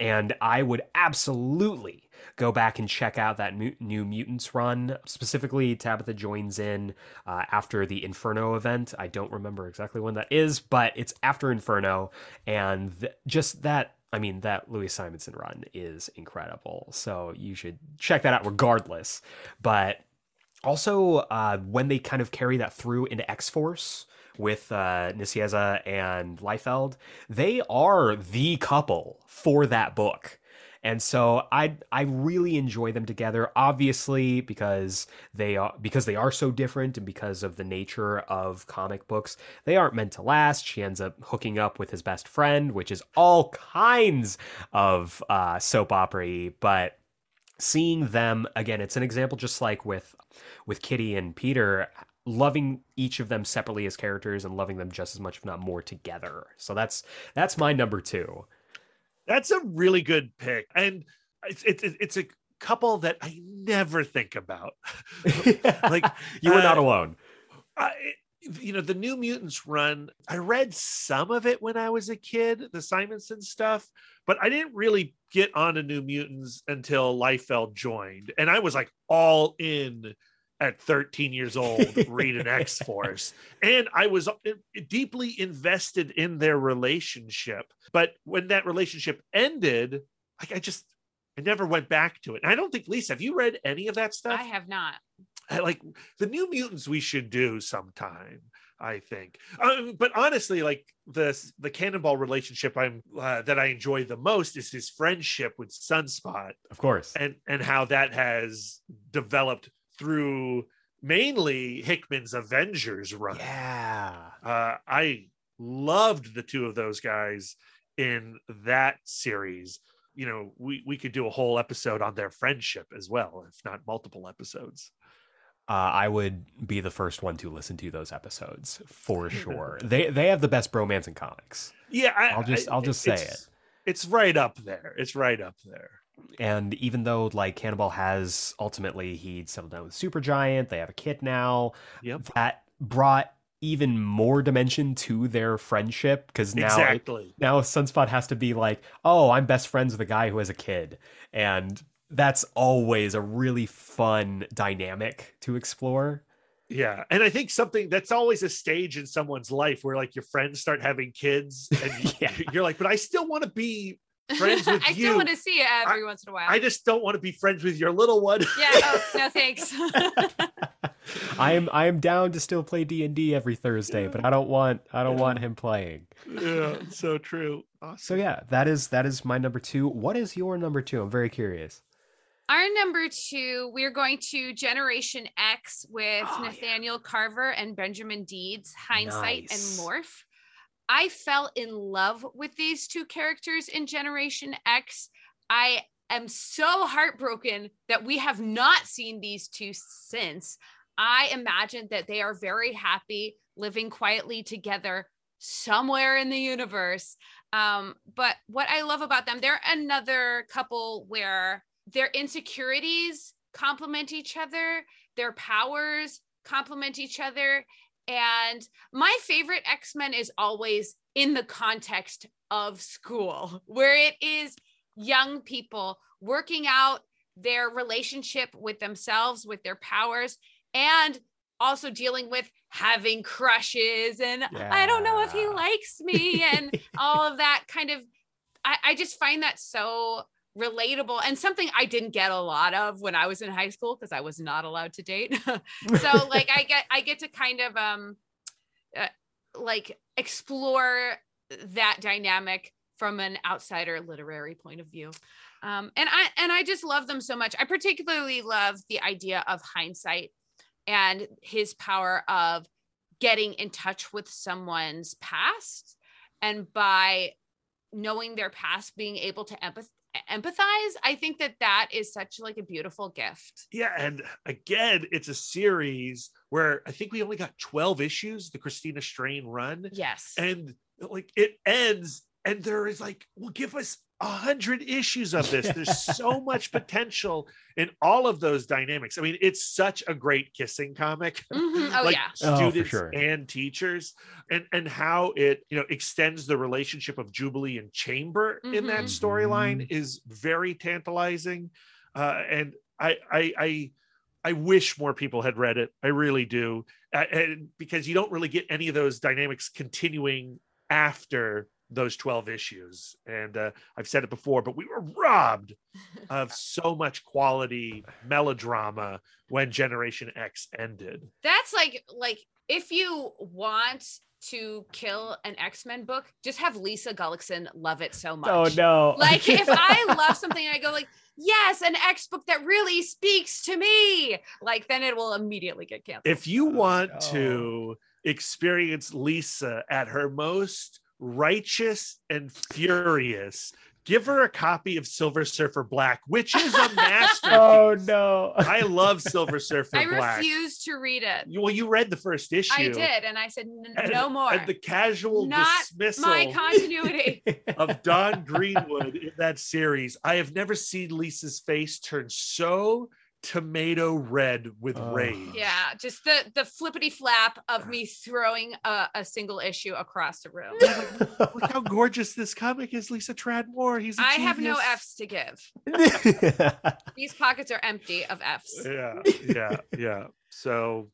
Speaker 1: And I would absolutely go back and check out that new Mutants run. Specifically, Tabitha joins in uh, after the Inferno event. I don't remember exactly when that is, but it's after Inferno, and th- just that I mean, that Louise Simonson run is incredible. So you should check that out regardless. But also, uh, when they kind of carry that through into X Force with uh, and Liefeld, they are the couple for that book and so I I really enjoy them together. Obviously, because they are because they are so different, and because of the nature of comic books, they aren't meant to last. She ends up hooking up with his best friend, which is all kinds of uh, soap opera but seeing them again it's an example just like with with kitty and peter loving each of them separately as characters and loving them just as much if not more together so that's that's my number two
Speaker 2: that's a really good pick, and it's it's it's a couple that I never think about. [LAUGHS]
Speaker 1: like you were uh, not alone.
Speaker 2: I, you know, the New Mutants run. I read some of it when I was a kid, the Simonson stuff, but I didn't really get on to New Mutants until Liefeld joined, and I was like all in at 13 years old [LAUGHS] reading X Force. And I was uh, deeply invested in their relationship. But when that relationship ended, like I just, I never went back to it. And I don't think, Lisa, have you read any of that stuff?
Speaker 3: I have not.
Speaker 2: I, like the New Mutants, we should do sometime. I think, um, but honestly, like the the Cannonball relationship, I'm uh, that I enjoy the most is his friendship with Sunspot,
Speaker 1: of course,
Speaker 2: and and how that has developed through mainly Hickman's Avengers run.
Speaker 1: Yeah.
Speaker 2: Uh, I loved the two of those guys in that series. You know, we, we could do a whole episode on their friendship as well, if not multiple episodes.
Speaker 1: Uh, I would be the first one to listen to those episodes for [LAUGHS] sure. they they have the best bromance in comics.
Speaker 2: Yeah, I,
Speaker 1: will just I'll just say
Speaker 2: it. It's right up there. It's right up there
Speaker 1: and even though like Cannonball has ultimately he settled down with Supergiant, they have a kid now.
Speaker 2: Yep.
Speaker 1: That brought even more dimension to their friendship because now
Speaker 2: exactly.
Speaker 1: it, now Sunspot has to be like, oh, I'm best friends with a guy who has a kid, and that's always a really fun dynamic to explore.
Speaker 2: Yeah, and I think something that's always a stage in someone's life where like your friends start having kids, and [LAUGHS] yeah. you're like, but I still want to be friends with [LAUGHS]
Speaker 3: I
Speaker 2: you.
Speaker 3: still want to see it every I, once in a while.
Speaker 2: I just don't want to be friends with your little one.
Speaker 3: yeah. [LAUGHS] Oh, no, thanks. [LAUGHS]
Speaker 1: I am I am down to still play D and D every Thursday, but I don't want I don't yeah. want him playing.
Speaker 2: Yeah, so true.
Speaker 1: Awesome. So yeah, that is that is my number two. What is your number two? I'm very curious.
Speaker 3: Our number two, we're going to Generation X with oh, Nathaniel yeah. Carver and Benjamin Deeds, Hindsight nice. and Morph. I fell in love with these two characters in Generation X. I am so heartbroken that we have not seen these two since. I imagine that they are very happy living quietly together somewhere in the universe. Um, but what I love about them, they're another couple where their insecurities complement each other, their powers complement each other, and my favorite X Men is always in the context of school, where it is young people working out their relationship with themselves, with their powers, and also dealing with having crushes and yeah. I don't know if he likes me and [LAUGHS] all of that kind of. I, I just find that so relatable and something I didn't get a lot of when I was in high school because I was not allowed to date. [LAUGHS] so like I get I get to kind of um uh, like explore that dynamic from an outsider literary point of view. Um, and I and I just love them so much. I particularly love the idea of hindsight and his power of getting in touch with someone's past and by knowing their past being able to empath- empathize i think that that is such like a beautiful gift.
Speaker 2: Yeah and uh, again it's a series where i think we only got 12 issues the christina strain run
Speaker 3: yes.
Speaker 2: and like it ends and there is like well give us a hundred issues of this. There's [LAUGHS] so much potential in all of those dynamics. I mean, it's such a great kissing comic.
Speaker 3: Mhm. Oh [LAUGHS]
Speaker 2: like
Speaker 3: yeah.
Speaker 1: Oh,
Speaker 2: students
Speaker 1: sure.
Speaker 2: and teachers and and how it you know extends the relationship of jubilee and chamber in that
Speaker 3: Mhm.
Speaker 2: storyline is very tantalizing uh and I, I i i wish more people had read it i really do and because you don't really get any of those dynamics continuing after those 12 issues and uh, i've said it before but we were robbed of [LAUGHS] so much quality melodrama when generation x ended
Speaker 3: That's like like if you want to kill an X-Men book, just have Lisa Gullickson love it so much.
Speaker 1: Oh no!
Speaker 3: Like if [LAUGHS] I love something and I go like, yes, an X book that really speaks to me, like then it will immediately get canceled.
Speaker 2: if you want
Speaker 1: no.
Speaker 2: to experience Lisa at her most righteous and furious, give her a copy of Silver Surfer Black, which is a [LAUGHS] masterpiece.
Speaker 1: oh no!
Speaker 2: I love Silver Surfer [LAUGHS]
Speaker 3: I
Speaker 2: Black.
Speaker 3: refuse to read it.
Speaker 2: You- Well, you read the first issue.
Speaker 3: I did, and I said "N- no more.
Speaker 2: And the casual
Speaker 3: Not
Speaker 2: dismissal
Speaker 3: My continuity. [LAUGHS]
Speaker 2: of Dawn Greenwood in that series. I have never seen Lisa's face turn so tomato red with
Speaker 1: Oh.
Speaker 2: rage.
Speaker 3: yeah, just the the flippity flap of me throwing a, a single issue across the room.
Speaker 2: Look how gorgeous this comic is, Lisa Tradmore. He's a
Speaker 3: I have no. F's to give. [LAUGHS] These pockets are empty of F's.
Speaker 2: Yeah, yeah, yeah. So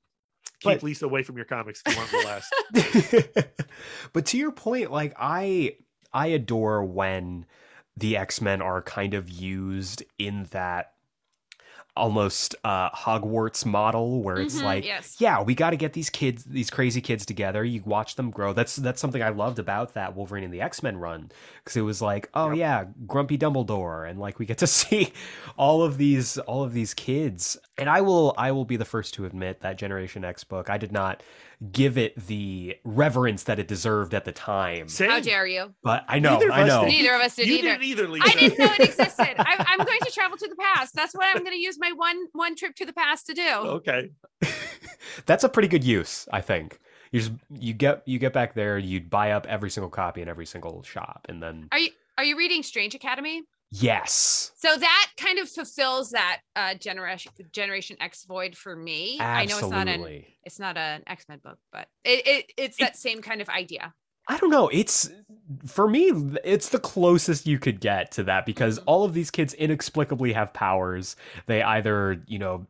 Speaker 2: keep
Speaker 1: But-
Speaker 2: Lisa away from your comics if you want to last. [LAUGHS]
Speaker 1: but to your point, like I I adore when the X-Men are kind of used in that almost uh Hogwarts model where it's
Speaker 3: Mhm,
Speaker 1: like
Speaker 3: yes.
Speaker 1: yeah, we got to get these kids, these crazy kids together. You watch them grow. That's that's something I loved about that Wolverine and the X Men run because it was like, oh
Speaker 2: Yep.
Speaker 1: yeah, Grumpy Dumbledore, and like we get to [LAUGHS] see all of these all of these kids. And I will I will be the first to admit that Generation X book I did not give it the reverence that it deserved at the time.
Speaker 2: Same.
Speaker 3: How dare you?
Speaker 1: But I know,
Speaker 2: Neither of
Speaker 1: I
Speaker 2: us
Speaker 1: know.
Speaker 2: did.
Speaker 3: Neither of us did
Speaker 2: you
Speaker 3: either.
Speaker 2: didn't either, Lisa.
Speaker 3: I didn't know it [LAUGHS] existed. I, I'm going to travel to the past. That's what I'm going to use my one one trip to the past to do.
Speaker 2: Okay. [LAUGHS]
Speaker 1: That's a pretty good use, I think. You just you get you get back there, you'd buy up every single copy in every single shop, and then
Speaker 3: Are you are you reading Strange Academy?
Speaker 1: Yes,
Speaker 3: So that kind of fulfills that uh, generation Generation X void for me. I know it's not an
Speaker 1: absolutely.
Speaker 3: it's not an X Men book, but it, it it's that same kind of idea.
Speaker 1: I don't know. It's for me, it's the closest you could get to that because
Speaker 3: Mhm.
Speaker 1: all of these kids inexplicably have powers. They either, you know,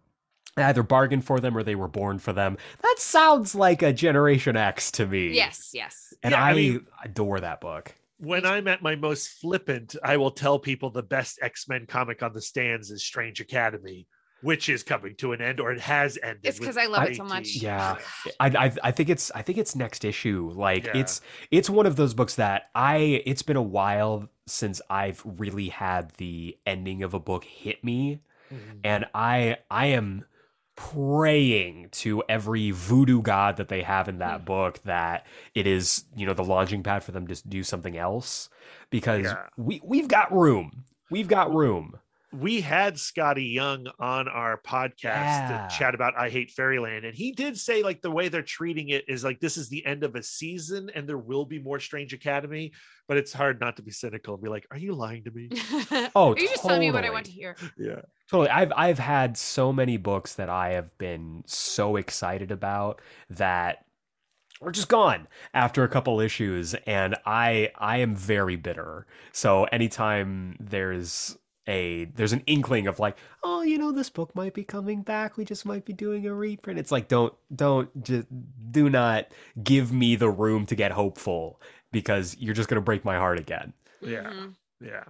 Speaker 1: either bargained for them or they were born for them. That sounds like a Generation X to me.
Speaker 3: Yes, yes.
Speaker 1: and
Speaker 2: Yeah,
Speaker 1: I,
Speaker 2: I mean-
Speaker 1: adore that book.
Speaker 2: When I'm at my most flippant, I will tell people the best X Men comic on the stands is Strange Academy, which is coming to an end or it has ended.
Speaker 3: It's because I love it so much.
Speaker 1: Yeah. [SIGHS] I, I I think it's I think it's next issue. Like
Speaker 2: Yeah.
Speaker 1: it's it's one of those books that I it's been a while since I've really had the ending of a book hit me
Speaker 2: Mhm.
Speaker 1: and I I am praying to every voodoo god that they have in that hmm. book that it is you know the launching pad for them to do something else. Because
Speaker 2: Yeah.
Speaker 1: we we've got room. We've got room
Speaker 2: we had Skottie Young on our podcast
Speaker 1: Yeah.
Speaker 2: to chat about I Hate Fairyland, and he did say like the way they're treating it is like this is the end of a season, and there will be more Strange Academy. But it's hard not to be cynical and be like, "Are you lying to me?" [LAUGHS]
Speaker 1: oh
Speaker 3: Are you just telling me what I want to hear?
Speaker 2: yeah,
Speaker 1: Totally. I've I've had so many books that I have been so excited about that we're just gone after a couple issues and I I am very bitter. So anytime there's a there's an inkling of like, oh, you know, this book might be coming back. We just might be doing a reprint. It's like don't don't just do not give me the room to get hopeful because you're just gonna break my heart again.
Speaker 2: yeah,
Speaker 3: Mhm.
Speaker 2: yeah.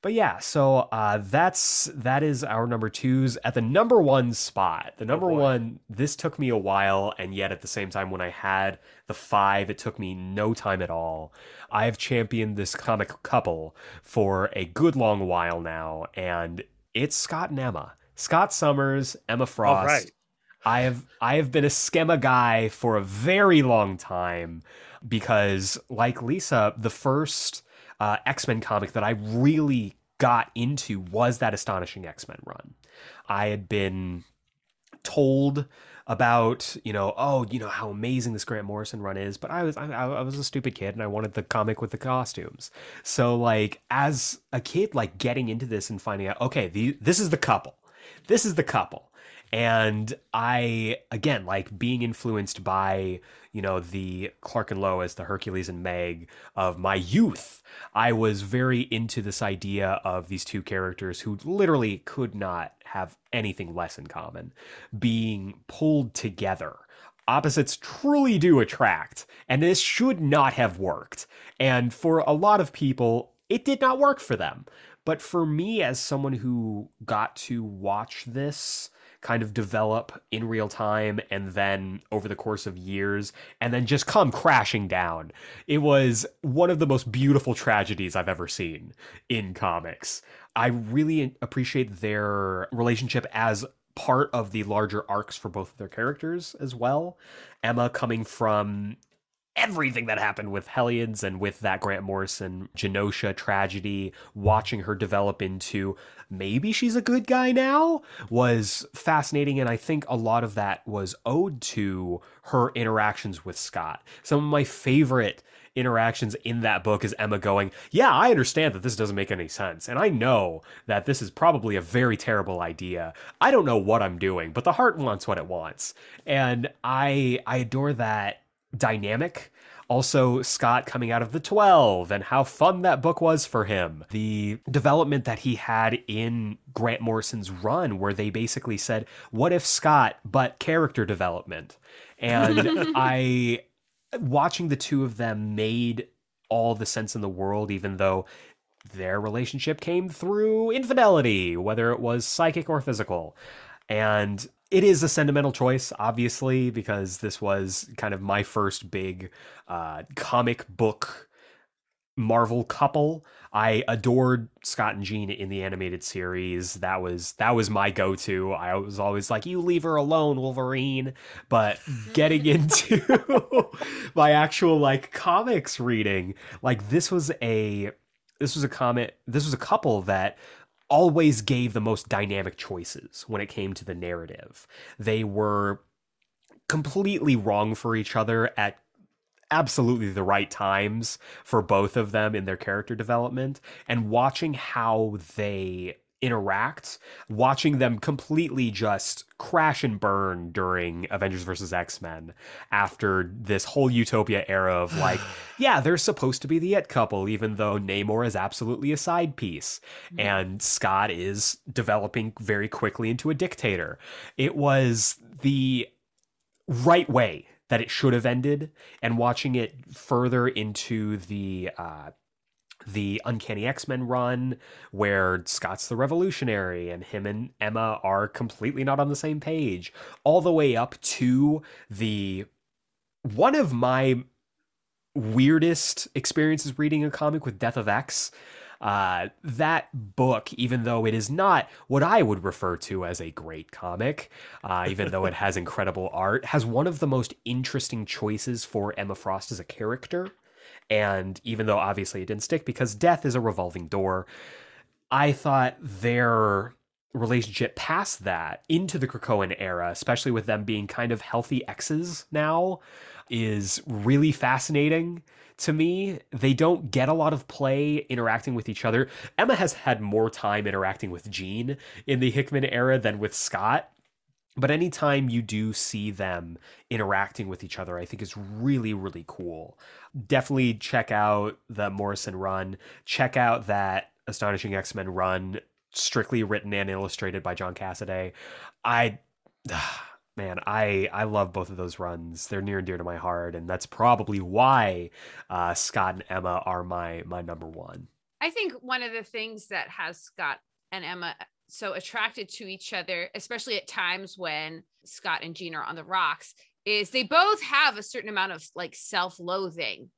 Speaker 1: But yeah, so uh, that's that is our number twos at the number one spot. The number
Speaker 2: boy.
Speaker 1: one. This took me a while, and yet at the same time, when I had the five, it took me no time at all. I have championed this comic couple for a good long while now, and it's Scott and Emma. Scott Summers, Emma Frost.
Speaker 2: All right.
Speaker 1: I have I have been a Scemma guy for a very long time because, like Lisa, the first uh, X Men comic that I really got into was that astonishing X Men run. I had been told about you know oh you know how amazing this Grant Morrison run is, but I was I, I was a stupid kid and I wanted the comic with the costumes. So like as a kid, like getting into this and finding out okay, the, this is the couple, this is the couple and I again like being influenced by you know the Clark and Lois, the Hercules and Meg of my youth. I was very into this idea of these two characters who literally could not have anything less in common being pulled together. Opposites truly do attract, and this should not have worked. And for a lot of people, it did not work for them. But for me, as someone who got to watch this kind of develop in real time and then over the course of years and then just come crashing down. It was one of the most beautiful tragedies I've ever seen in comics. I really appreciate their relationship as part of the larger arcs for both of their characters as well. Emma coming from everything that happened with Hellions and with that Grant Morrison Genosha tragedy, watching her develop into maybe she's a good guy now was fascinating. And I think a lot of that was owed to her interactions with Scott. Some of my favorite interactions in that book is Emma going, Yeah, I understand that this doesn't make any sense. And I know that this is probably a very terrible idea. I don't know what I'm doing, but the heart wants what it wants. And I I adore that dynamic. Also, Scott coming out of the 12 and how fun that book was for him. The development that he had in Grant Morrison's run, where they basically said, What if Scott, but character development? And [LAUGHS] I, watching the two of them made all the sense in the world, even though their relationship came through infidelity, whether it was psychic or physical. And it is a sentimental choice, obviously, because this was kind of my first big uh, comic book Marvel couple. I adored Scott and Jean in the animated series. That was that was my go-to. I was always like, "You leave her alone, Wolverine." But getting [LAUGHS] into [LAUGHS] my actual like comics reading, like this was a this was a comic. This was a couple that always gave the most dynamic choices when it came to the narrative. They were completely wrong for each other at absolutely the right times for both of them in their character development and watching how they interact, watching them completely just crash and burn during Avengers versus X Men after this whole Utopia era of [SIGHS] like, yeah, they're supposed to be the it couple, even though Namor is absolutely a side piece. Mm-hmm. And Scott is developing very quickly into a dictator. It was the right way that it should have ended and watching it further into the uh, the Uncanny X Men run, where Scott's the revolutionary and him and Emma are completely not on the same page, all the way up to the one of my weirdest experiences reading a comic with Death of X. Uh, that book, even though it is not what I would refer to as a great comic, uh, even though it [LAUGHS] has incredible art, has one of the most interesting choices for Emma Frost as a character. And even though obviously it didn't stick because death is a revolving door, I thought their relationship past that into the Krakoan era, especially with them being kind of healthy exes now, is really fascinating to me. They don't get a lot of play interacting with each other. Emma has had more time interacting with Jean in the Hickman era than with Scott. But anytime you do see them interacting with each other, I think is really, really cool. Definitely check out the Morrison run. Check out that Astonishing X Men run, strictly written and illustrated by John Cassaday. I. [SIGHS] man, I I love both of those runs. They're near and dear to my heart, and that's probably why uh, Scott and Emma are my my number one.
Speaker 3: I think one of the things that has Scott and Emma so attracted to each other, especially at times when Scott and Jean are on the rocks, is they both have a certain amount of like self loathing.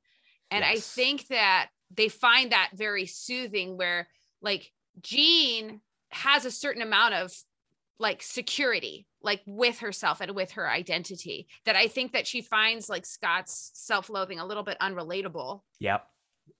Speaker 3: And yes. I think that they find that very soothing where like Jean has a certain amount of like security like with herself and with her identity that I think that she finds like Scott's self-loathing a little bit unrelatable.
Speaker 1: Yep.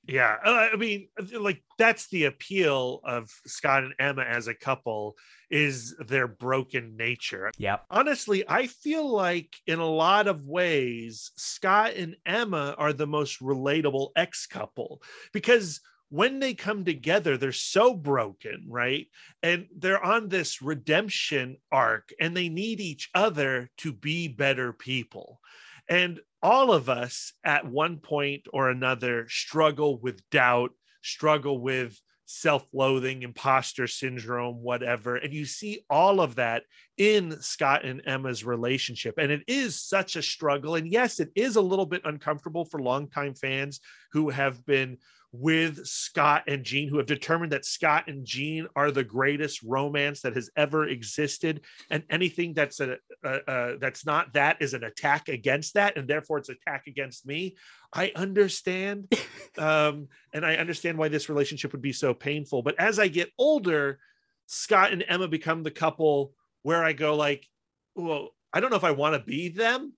Speaker 2: Yeah, uh, I mean, like that's the appeal of Scott and Emma as a couple is their broken nature.
Speaker 1: Yeah.
Speaker 2: Honestly, I feel like in a lot of ways, Scott and Emma are the most relatable ex couple because when they come together, they're so broken, right? And they're on this redemption arc and they need each other to be better people. And all of us at one point or another struggle with doubt, struggle with self loathing, imposter syndrome, whatever. And you see all of that in Scott and Emma's relationship. And it is such a struggle. And yes, it is a little bit uncomfortable for longtime fans who have been with Scott and Jean, who have determined that Scott and Jean are the greatest romance that has ever existed, and anything that's a, a, a, that's not that is an attack against that, and therefore it's attack against me. I understand, [LAUGHS] um, and I understand why this relationship would be so painful. But as I get older, Scott and Emma become the couple where I go like, well, I don't know if I want to be them,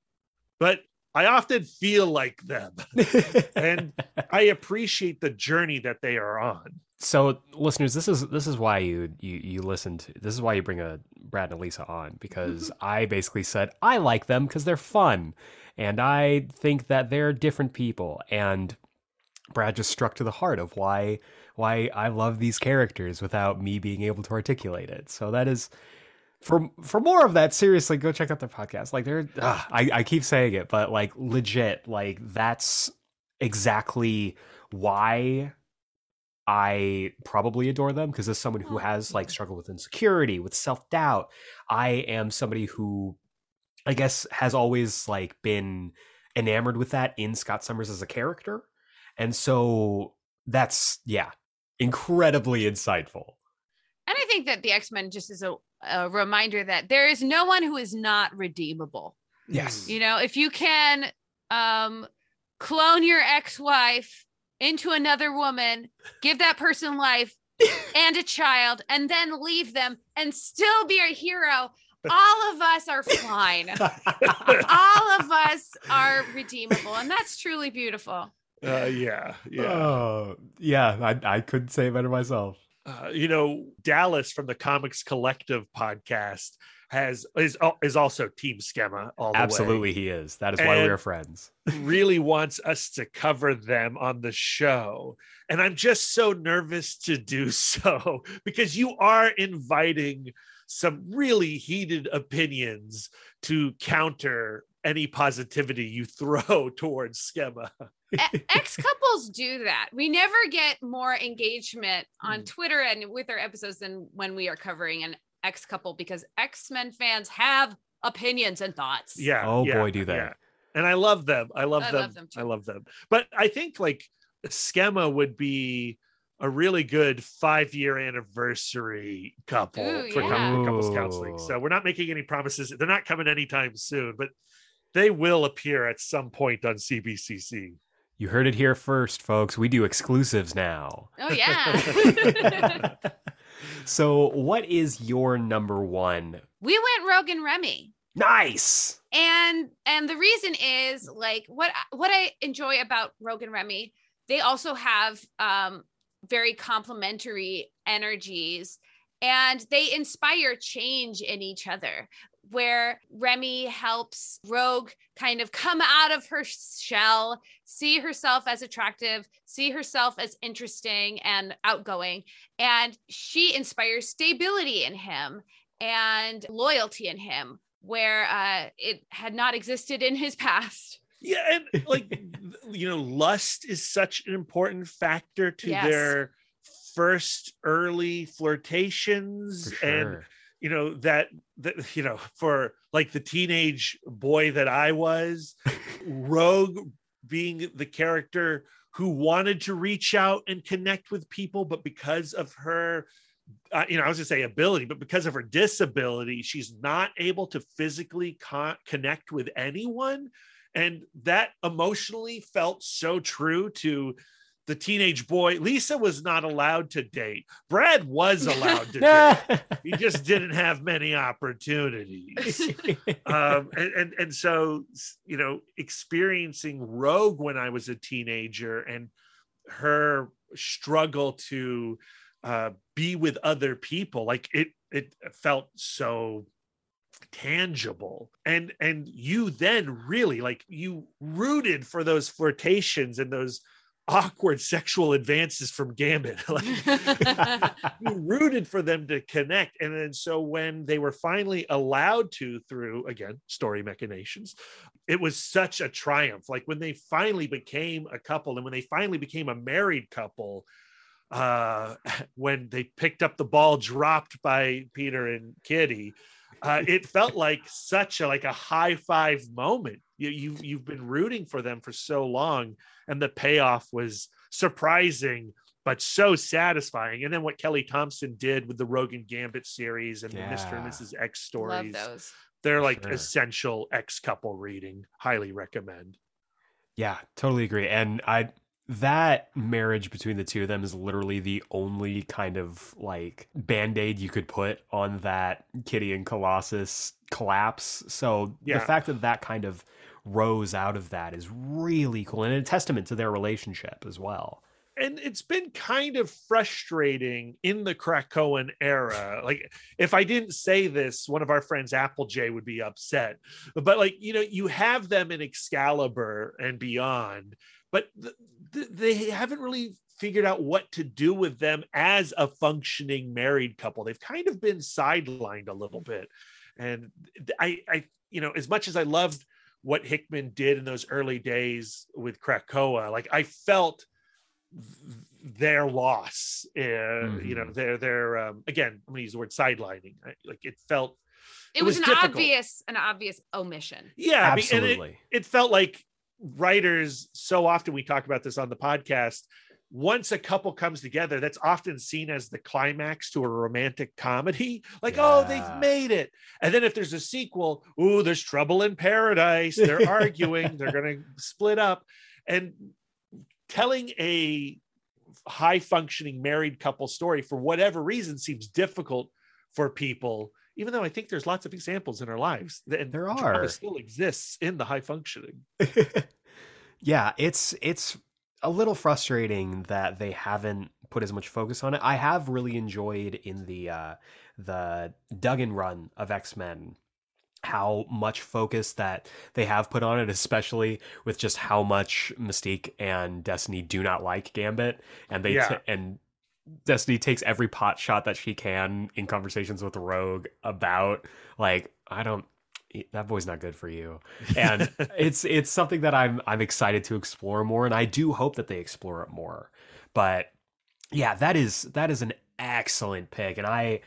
Speaker 2: but I often feel like them. [LAUGHS] and I appreciate the journey that they are on.
Speaker 1: So, listeners, this is this is why you you you listen to this is why you bring a Brad and Elisa on because [LAUGHS] I basically said I like them because they're fun, and I think that they're different people. And Brad just struck to the heart of why why I love these characters without me being able to articulate it. So that is for for more of that, seriously, go check out their podcast. Like they're, ugh, I I keep saying it, but like legit, like that's exactly why I probably adore them because as someone who oh, has like struggled with insecurity, with self doubt, I am somebody who, I guess, has always like been enamored with that in Scott Summers as a character, and so that's yeah, incredibly insightful.
Speaker 3: And I think that the X Men just is a a reminder that there is no one who is not redeemable.
Speaker 1: Yes.
Speaker 3: You know, if you can um clone your ex-wife into another woman, give that person life [LAUGHS] and a child and then leave them and still be a hero, all of us are fine. [LAUGHS] all of us are redeemable and that's truly beautiful.
Speaker 2: Uh, yeah, yeah,
Speaker 1: Oh, yeah. I I couldn't say it better myself.
Speaker 2: Uh, you know, Dallas from the Comics Collective podcast has is is also Team Scemma. All the way.
Speaker 1: Absolutely, he is. That is why we are friends. [LAUGHS]
Speaker 2: really wants us to cover them on the show. And I'm just so nervous to do [LAUGHS] so because you are inviting some really heated opinions to counter any positivity you throw [LAUGHS] towards Scemma.
Speaker 3: Ex [LAUGHS] couples do that. We never get more engagement on
Speaker 2: Mm.
Speaker 3: Twitter and with our episodes than when we are covering an ex couple because X Men fans have opinions and thoughts.
Speaker 2: Yeah.
Speaker 1: Oh,
Speaker 2: yeah,
Speaker 1: boy, do they.
Speaker 2: yeah. And I love them. I love
Speaker 3: I
Speaker 2: them.
Speaker 3: love them.
Speaker 2: I love them. But I think like Scemma would be a really good five year anniversary couple
Speaker 3: Ooh,
Speaker 2: for,
Speaker 3: yeah.
Speaker 2: couples counseling. So we're not making any promises. They're not coming anytime soon, but they will appear at some point on CBCC.
Speaker 1: You heard it here first, folks. We do exclusives now.
Speaker 3: Oh yeah. [LAUGHS] [LAUGHS]
Speaker 1: so, what is your number one?
Speaker 3: we went Rogue and Remy.
Speaker 1: Nice.
Speaker 3: and and the reason is like what what i enjoy about rogue and remy they also have um very complementary energies and they inspire change in each other where remy helps rogue kind of come out of her shell see herself as attractive see herself as interesting and outgoing and she inspires stability in him and loyalty in him where uh, it had not existed in his past.
Speaker 2: Yeah, and like [LAUGHS] you know, lust is such an important factor to
Speaker 3: Yes.
Speaker 2: their first early flirtations
Speaker 1: For
Speaker 2: and
Speaker 1: sure.
Speaker 2: You know that that [LAUGHS] you know for like the teenage boy that I was, Rogue being the character who wanted to reach out and connect with people, but because of her, uh, you know, I was gonna say ability, but because of her disability, she's not able to physically con- connect with anyone, and that emotionally felt so true to the teenage boy. Lisa was not allowed to date. Brad was [LAUGHS] allowed to date he just didn't have many opportunities [LAUGHS] um and, and and so you know experiencing rogue when i was a teenager and her struggle to uh, be with other people like it it felt so tangible and and you then really like you rooted for those flirtations and those awkward sexual advances from Gambit. [LAUGHS] like, [LAUGHS] you rooted for them to connect. And then so when they were finally allowed to through again story machinations, it was such a triumph. Like when they finally became a couple and when they finally became a married couple, uh [LAUGHS] when they picked up the ball dropped by Peter and Kitty. Uh, it felt like such a like a high five moment. You, you you've been rooting for them for so long, and the payoff was surprising but so satisfying. And then what Kelly Thompson did with the Rogue and Gambit series and
Speaker 1: Yeah.
Speaker 2: the Mr. and Mrs. X
Speaker 3: Love
Speaker 2: stories,
Speaker 3: those.
Speaker 2: they're like
Speaker 1: Sure.
Speaker 2: essential X couple reading. Highly recommend.
Speaker 1: Yeah, totally agree. And I that marriage between the two of them is literally the only kind of like band-aid you could put on that Kitty and Colossus collapse. So
Speaker 2: Yeah.
Speaker 1: the fact that that kind of rose out of that is really cool and a testament to their relationship as well.
Speaker 2: and it's been kind of frustrating in the Krakoan era. Like, if I didn't say this, one of our friends, Applejay, would be upset. But like, you know, you have them in Excalibur and beyond, but th- th- they haven't really figured out what to do with them as a functioning married couple. They've kind of been sidelined a little bit, and I, I, you know, as much as I loved what Hickman did in those early days with Krakoa, like I felt th- their loss uh, you know
Speaker 1: Mhm.
Speaker 2: their their um again i'm gonna use the word sidelining I- like it felt
Speaker 3: It,
Speaker 2: It
Speaker 3: was,
Speaker 2: was
Speaker 3: an
Speaker 2: difficult.
Speaker 3: obvious, an obvious omission.
Speaker 2: yeah I mean, and it,
Speaker 1: Absolutely.
Speaker 2: it felt like writers so often we talk about this on the podcast once a couple comes together that's often seen as the climax to a romantic comedy. Like oh they've made it. And then if there's a sequel ooh there's trouble in paradise. They're [LAUGHS] arguing. They're gonna split up. And telling a high functioning married couple story for whatever reason seems difficult for people even though i think there's lots of examples in our lives and
Speaker 1: There are.
Speaker 2: still exists in the high functioning [LAUGHS]
Speaker 1: yeah, it's it's a little frustrating that they haven't put as much focus on it. I have really enjoyed in the uh the Duggan run of X-Men how much focus that they have put on it, especially with just how much Mystique and Destiny do not like Gambit, and they
Speaker 2: Yeah.
Speaker 1: t- and Destiny takes every pot shot that she can in conversations with Rogue about like I don't that boy's not good for you, and [LAUGHS] it's it's something that I'm I'm excited to explore more, and I do hope that they explore it more. But yeah, that is that is an excellent pick, and I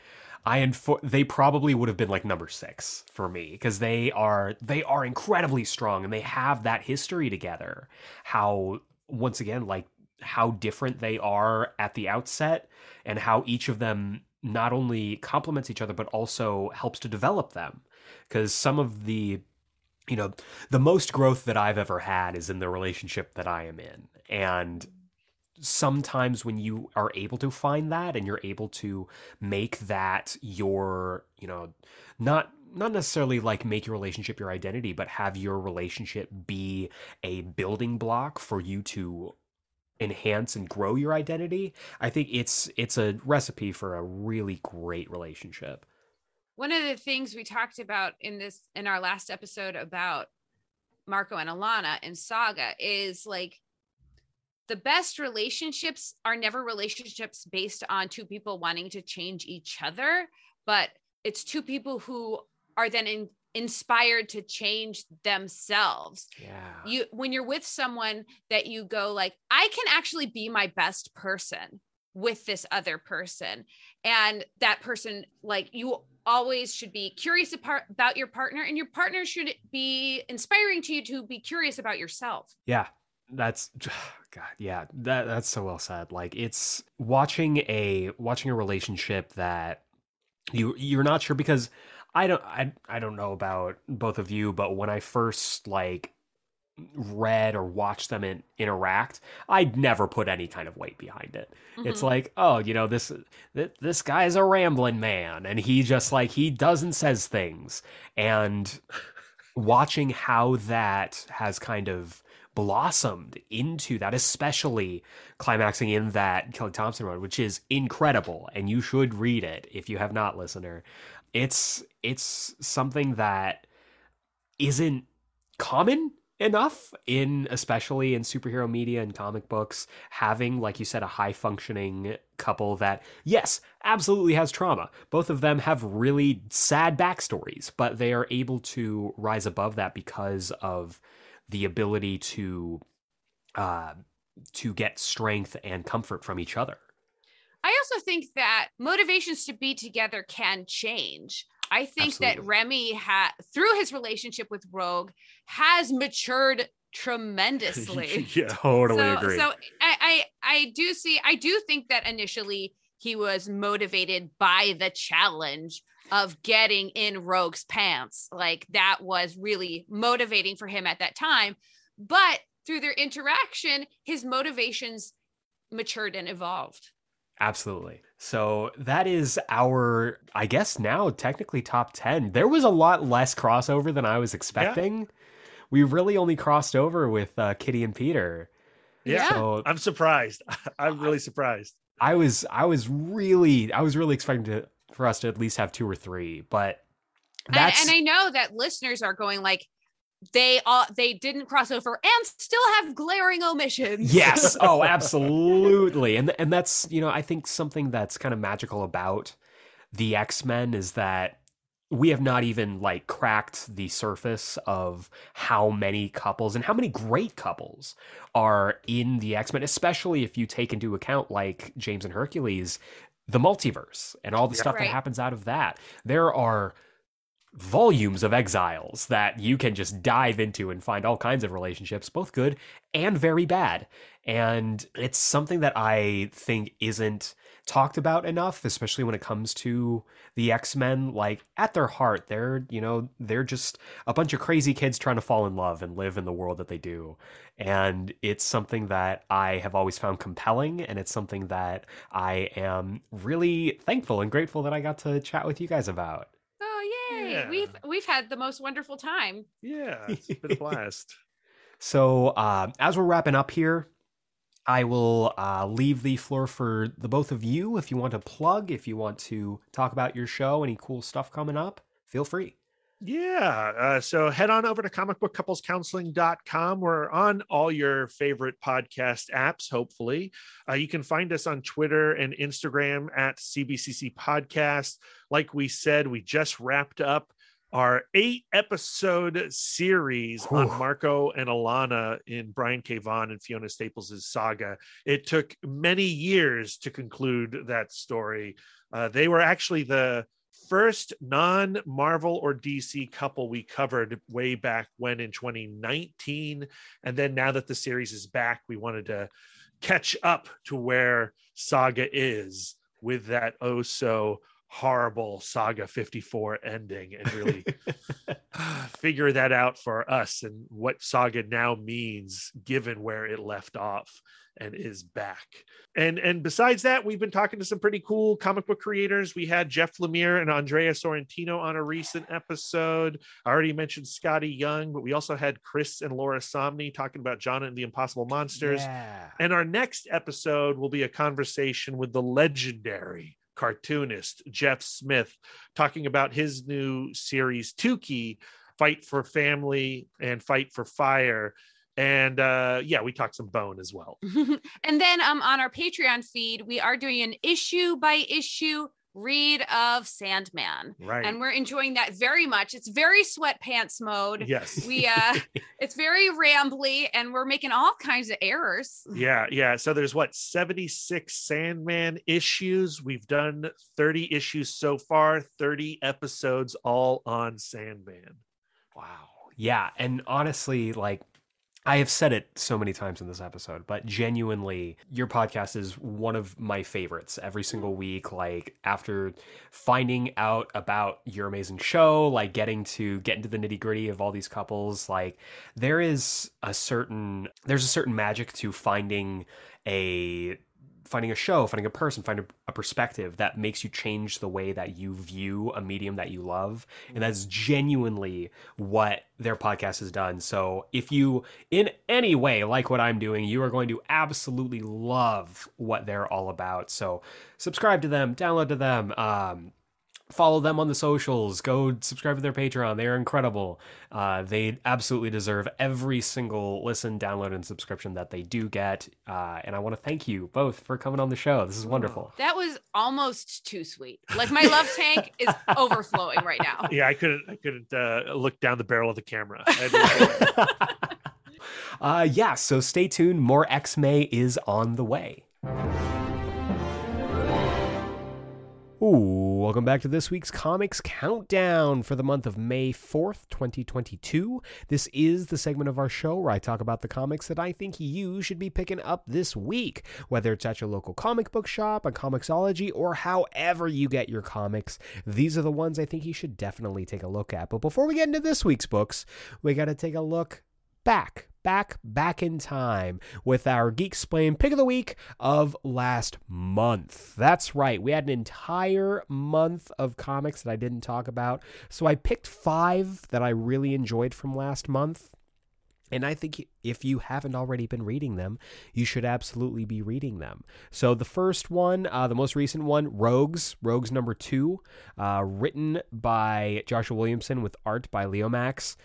Speaker 1: I infor- they probably would have been like number six for me because they are they are incredibly strong and they have that history together. How once again like how different they are at the outset and how each of them not only complements each other but also helps to develop them. Because some of the you know the most growth that I've ever had is in the relationship that I am in. And sometimes when you are able to find that and you're able to make that your you know not not necessarily like make your relationship your identity but have your relationship be a building block for you to enhance and grow your identity i think it's it's a recipe for a really great relationship.
Speaker 3: One of the things we talked about in this in our last episode about Marco and Alana and Saga is like the best relationships are never relationships based on two people wanting to change each other, but it's two people who are then in, inspired to change themselves.
Speaker 1: yeah
Speaker 3: You when you're with someone that you go like I can actually be my best person with this other person and that person like you always should be curious about your partner and your partner should be inspiring to you to be curious about yourself.
Speaker 1: Yeah, that's [SIGHS] God. Yeah, that that's so well said. Like it's watching a watching a relationship that you you're not sure because I don't I I don't know about both of you, but when I first like read or watched them in, interact, I'd never put any kind of weight behind it. It's
Speaker 3: Mhm.
Speaker 1: like, oh, you know, this th- this guy's a rambling man, and he just like he does and says things, and watching how that has kind of blossomed into that, especially climaxing in that Kelly Thompson run, which is incredible. And you should read it if you have not, listener. It's it's something that isn't common enough in especially in superhero media and comic books having like you said a high functioning couple that yes absolutely has trauma. Both of them have really sad backstories but they are able to rise above that because of the ability to uh to get strength and comfort from each other
Speaker 3: I also think that motivations to be together can change. I think
Speaker 1: Absolutely.
Speaker 3: that Remy had through his relationship with Rogue has matured tremendously. [LAUGHS]
Speaker 2: yeah.
Speaker 1: totally
Speaker 3: so,
Speaker 1: agree
Speaker 3: so I, I I do see I do think that initially he was motivated by the challenge of getting in Rogue's pants. Like that was really motivating for him at that time. But through their interaction, his motivations matured and evolved.
Speaker 1: Absolutely. So that is our, I guess now technically top 10. There was a lot less crossover than I was expecting. We really only crossed over with uh, Kitty and Peter.
Speaker 2: Yeah.
Speaker 1: So
Speaker 2: I'm surprised. [LAUGHS] I'm really surprised.
Speaker 1: I was, I was really, I was really expecting to, for us to at least have two or three, but
Speaker 3: And, and I know that listeners are going like, they all they didn't cross over and still have glaring omissions.
Speaker 1: yes. [LAUGHS] Oh, absolutely. And, and that's, you know, I think something that's kind of magical about the X-Men is that we have not even like cracked the surface of how many couples and how many great couples are in the X-Men, especially if you take into account like James and Hercules, the multiverse and all the
Speaker 2: Yeah.
Speaker 1: stuff
Speaker 3: Right.
Speaker 1: that happens out of that. There are volumes of exiles that you can just dive into and find all kinds of relationships, both good and very bad. And it's something that I think isn't talked about enough, especially when it comes to the X-Men. Like at their heart, they're, you know, they're just a bunch of crazy kids trying to fall in love and live in the world that they do. And it's something that I have always found compelling. And it's something that I am really thankful and grateful that I got to chat with you guys about.
Speaker 3: Yay!
Speaker 2: Yeah.
Speaker 3: We've we've had the most wonderful time.
Speaker 2: Yeah. [LAUGHS] It's been a blast.
Speaker 1: So, uh, as we're wrapping up here, I will uh, leave the floor for the both of you. If you want to plug, if you want to talk about your show, any cool stuff coming up, feel free.
Speaker 2: Yeah. Uh, so head on over to comicbookcouplescounseling.com. We're on all your favorite podcast apps, hopefully. Uh, you can find us on Twitter and Instagram at CBCC Podcast. Like we said, we just wrapped up our eight episode series on Marco and Alana in Brian K. Vaughan and Fiona Staples' saga. It took many years to conclude that story. Uh, they were actually the first non Marvel or DC couple we covered way back when in 2019. And then now that the series is back, we wanted to catch up to where Saga is with that oh so horrible Saga 54 ending and really [LAUGHS] [SIGHS] figure that out for us and what Saga now means given where it left off and is back. And and besides that, we've been talking to some pretty cool comic book creators. We had Jeff Lemire and Andrea Sorrentino on a recent episode. I already mentioned Skottie Young, but we also had Chris and Laura Samnee talking about Jonna and the Unpossible Monsters.
Speaker 1: Yeah.
Speaker 2: And our next episode will be a conversation with the legendary cartoonist Jeff Smith, talking about his new series, Tuki Fight for Family and Fight for Fire. And uh, yeah, we talked some bone as well. [LAUGHS]
Speaker 3: and then um on our Patreon feed, we are doing an issue by issue read of Sandman.
Speaker 2: Right.
Speaker 3: And we're enjoying that very much. It's very sweatpants mode.
Speaker 2: yes.
Speaker 3: We uh [LAUGHS] it's very rambly and we're making all kinds of errors.
Speaker 2: yeah, yeah. So there's what 76 Sandman issues. We've done 30 issues so far, 30 episodes all on Sandman.
Speaker 1: Wow. Yeah. And honestly, like, I have said it so many times in this episode, but genuinely, your podcast is one of my favorites every single week. Like, after finding out about your amazing show, like getting to get into the nitty gritty of all these couples, like, there is a certain, there's a certain magic to finding a finding a show, finding a person, finding a perspective that makes you change the way that you view a medium that you love. And that's genuinely what their podcast has done. So if you in any way like what I'm doing, you are going to absolutely love what they're all about. So subscribe to them, download to them, um, follow them on the socials. Go subscribe to their patreon. They are incredible. Uh, they absolutely deserve every single listen download and subscription that they do get. Uh, and i want to thank you both for coming on the show. This is wonderful.
Speaker 3: That was almost too sweet. Like my [LAUGHS] love tank is overflowing right now.
Speaker 2: Yeah, I couldn't. I couldn't uh, look down the barrel of the camera. I had [LAUGHS] to-
Speaker 1: uh, yeah so stay tuned. More x-may is on the way Ooh, welcome back to this week's Comics Countdown for the month of May 4th, 2022. This is the segment of our show where I talk about the comics that I think you should be picking up this week, whether it's at your local comic book shop, a Comixology, or however you get your comics. These are the ones I think you should definitely take a look at. But before we get into this week's books, we got to take a look back, back, back in time with our Geeksplained pick of the week of last month. That's right, we had an entire month of comics that I didn't talk about. So I picked five that I really enjoyed from last month. And I think if you haven't already been reading them, you should absolutely be reading them. So the first one, uh, the most recent one, Rogues, Rogues number two, uh, written by Joshua Williamson with art by Leomacs.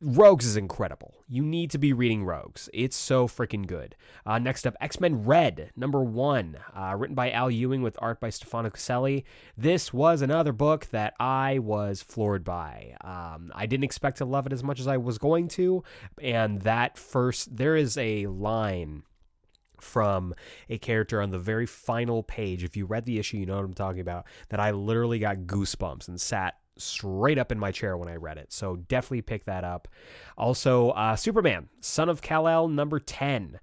Speaker 1: Rogues is incredible. You need to be reading Rogues. It's so freaking good. Uh, next up, X Men Red, number one, uh, written by Al Ewing with art by Stefano Caselli. This was another book that I was floored by. Um, I didn't expect to love it as much as I was going to. And that first, there is a line from a character on the very final page. If you read the issue, you know what I'm talking about. That I literally got goosebumps and sat straight up in my chair when I read it. So definitely pick that up. Also, uh, Superman, Son of Kal-El, number ten.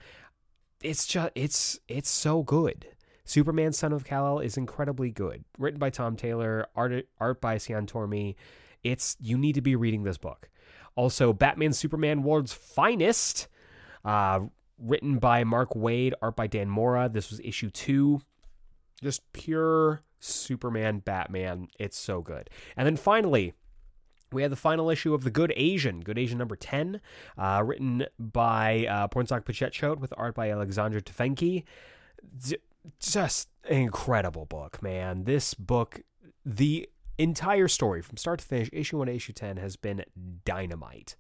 Speaker 1: It's just it's it's so good. Superman, Son of Kal-El is incredibly good. Written by Tom Taylor, art art by Cian Tormey. It's you need to be reading this book. Also, Batman, Superman, World's Finest. Uh, written by Mark Waid, art by Dan Mora. This was issue two. Just pure Superman, Batman. It's so good. And then finally, we had the final issue of The Good Asian, Good Asian number 10, uh, written by uh, Pornsak Pichetshote with art by Alexandre Tefenkgi. J- just an incredible book, man. This book, the entire story from start to finish, issue 1 to issue 10, has been dynamite.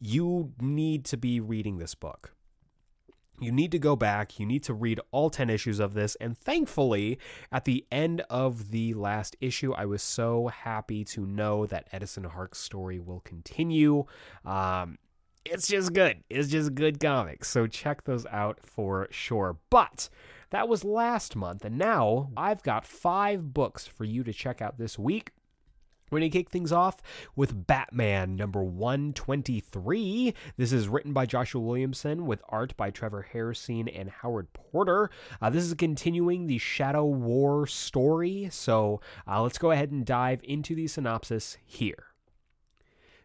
Speaker 1: You need to be reading this book you need to go back. You need to read all 10 issues of this. And thankfully, at the end of the last issue, I was so happy to know that Edison Hark's story will continue. Um, it's just good. It's just good comics. So check those out for sure. But that was last month. And now I've got five books for you to check out this week. We're going to kick things off with Batman number 123. This is written by Joshua Williamson with art by Trevor Harrison and Howard Porter. Uh, this is continuing the Shadow War story. So uh, let's go ahead and dive into the synopsis here.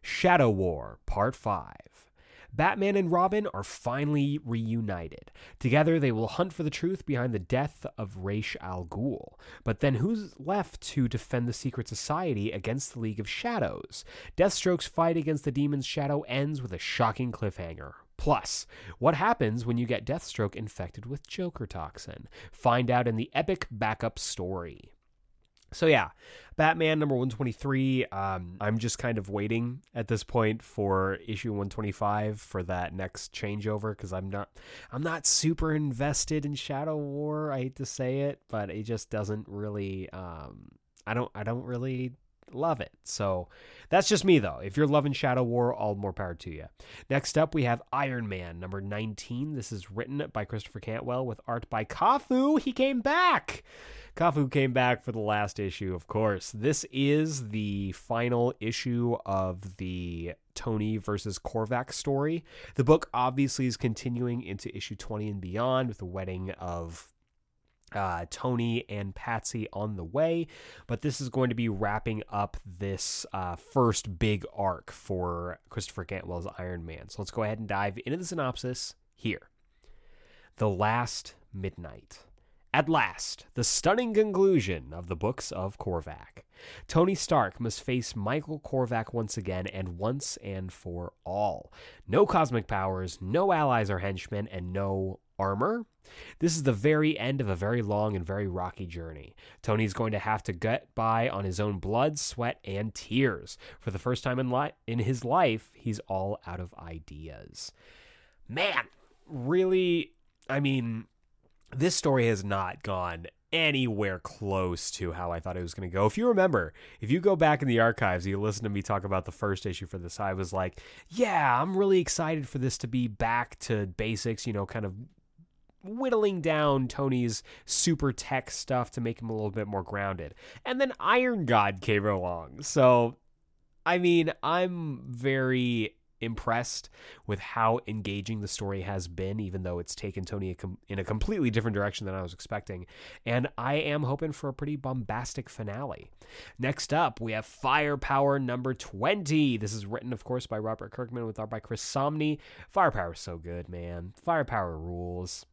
Speaker 1: Shadow War, Part 5. Batman and Robin are finally reunited. Together, they will hunt for the truth behind the death of Ra's al Ghul. But then who's left to defend the secret society against the League of Shadows? Deathstroke's fight against the demon's shadow ends with a shocking cliffhanger. Plus, what happens when you get Deathstroke infected with Joker toxin? Find out in the epic backup story. So yeah, Batman number 123. Um, I'm just kind of waiting at this point for issue 125 for that next changeover because I'm not I'm not super invested in Shadow War. I hate to say it, but it just doesn't really um, I don't I don't really love it. So that's just me though. If you're loving Shadow War, all more power to you. Next up, we have Iron Man number 19. This is written by Christopher Cantwell with art by CAFU. He came back. CAFU came back for the last issue, of course. This is the final issue of the Tony versus Korvac story. The book obviously is continuing into issue 20 and beyond with the wedding of uh, Tony and Patsy on the way, but this is going to be wrapping up this uh, first big arc for Christopher Cantwell's Iron Man. So let's go ahead and dive into the synopsis here. The Last Midnight. At last, the stunning conclusion of the books of Korvac. Tony Stark must face Michael Korvac once again and once and for all. No cosmic powers, no allies or henchmen, and no armor. This is the very end of a very long and very rocky journey. Tony's going to have to get by on his own blood, sweat, and tears. For the first time in, li- in his life, he's all out of ideas. Man, really, I mean, this story has not gone anywhere close to how I thought it was going to go. If you remember, if you go back in the archives, you listen to me talk about the first issue for this, I was like, yeah, I'm really excited for this to be back to basics, you know, kind of whittling down Tony's super tech stuff to make him a little bit more grounded. And then Iron God came along. So, I mean, I'm very impressed with how engaging the story has been, even though it's taken Tony in a completely different direction than I was expecting. And I am hoping for a pretty bombastic finale. Next up, we have Firepower number 20. This is written, of course, by Robert Kirkman with art by Chris Samnee. Firepower is so good, man. Firepower rules.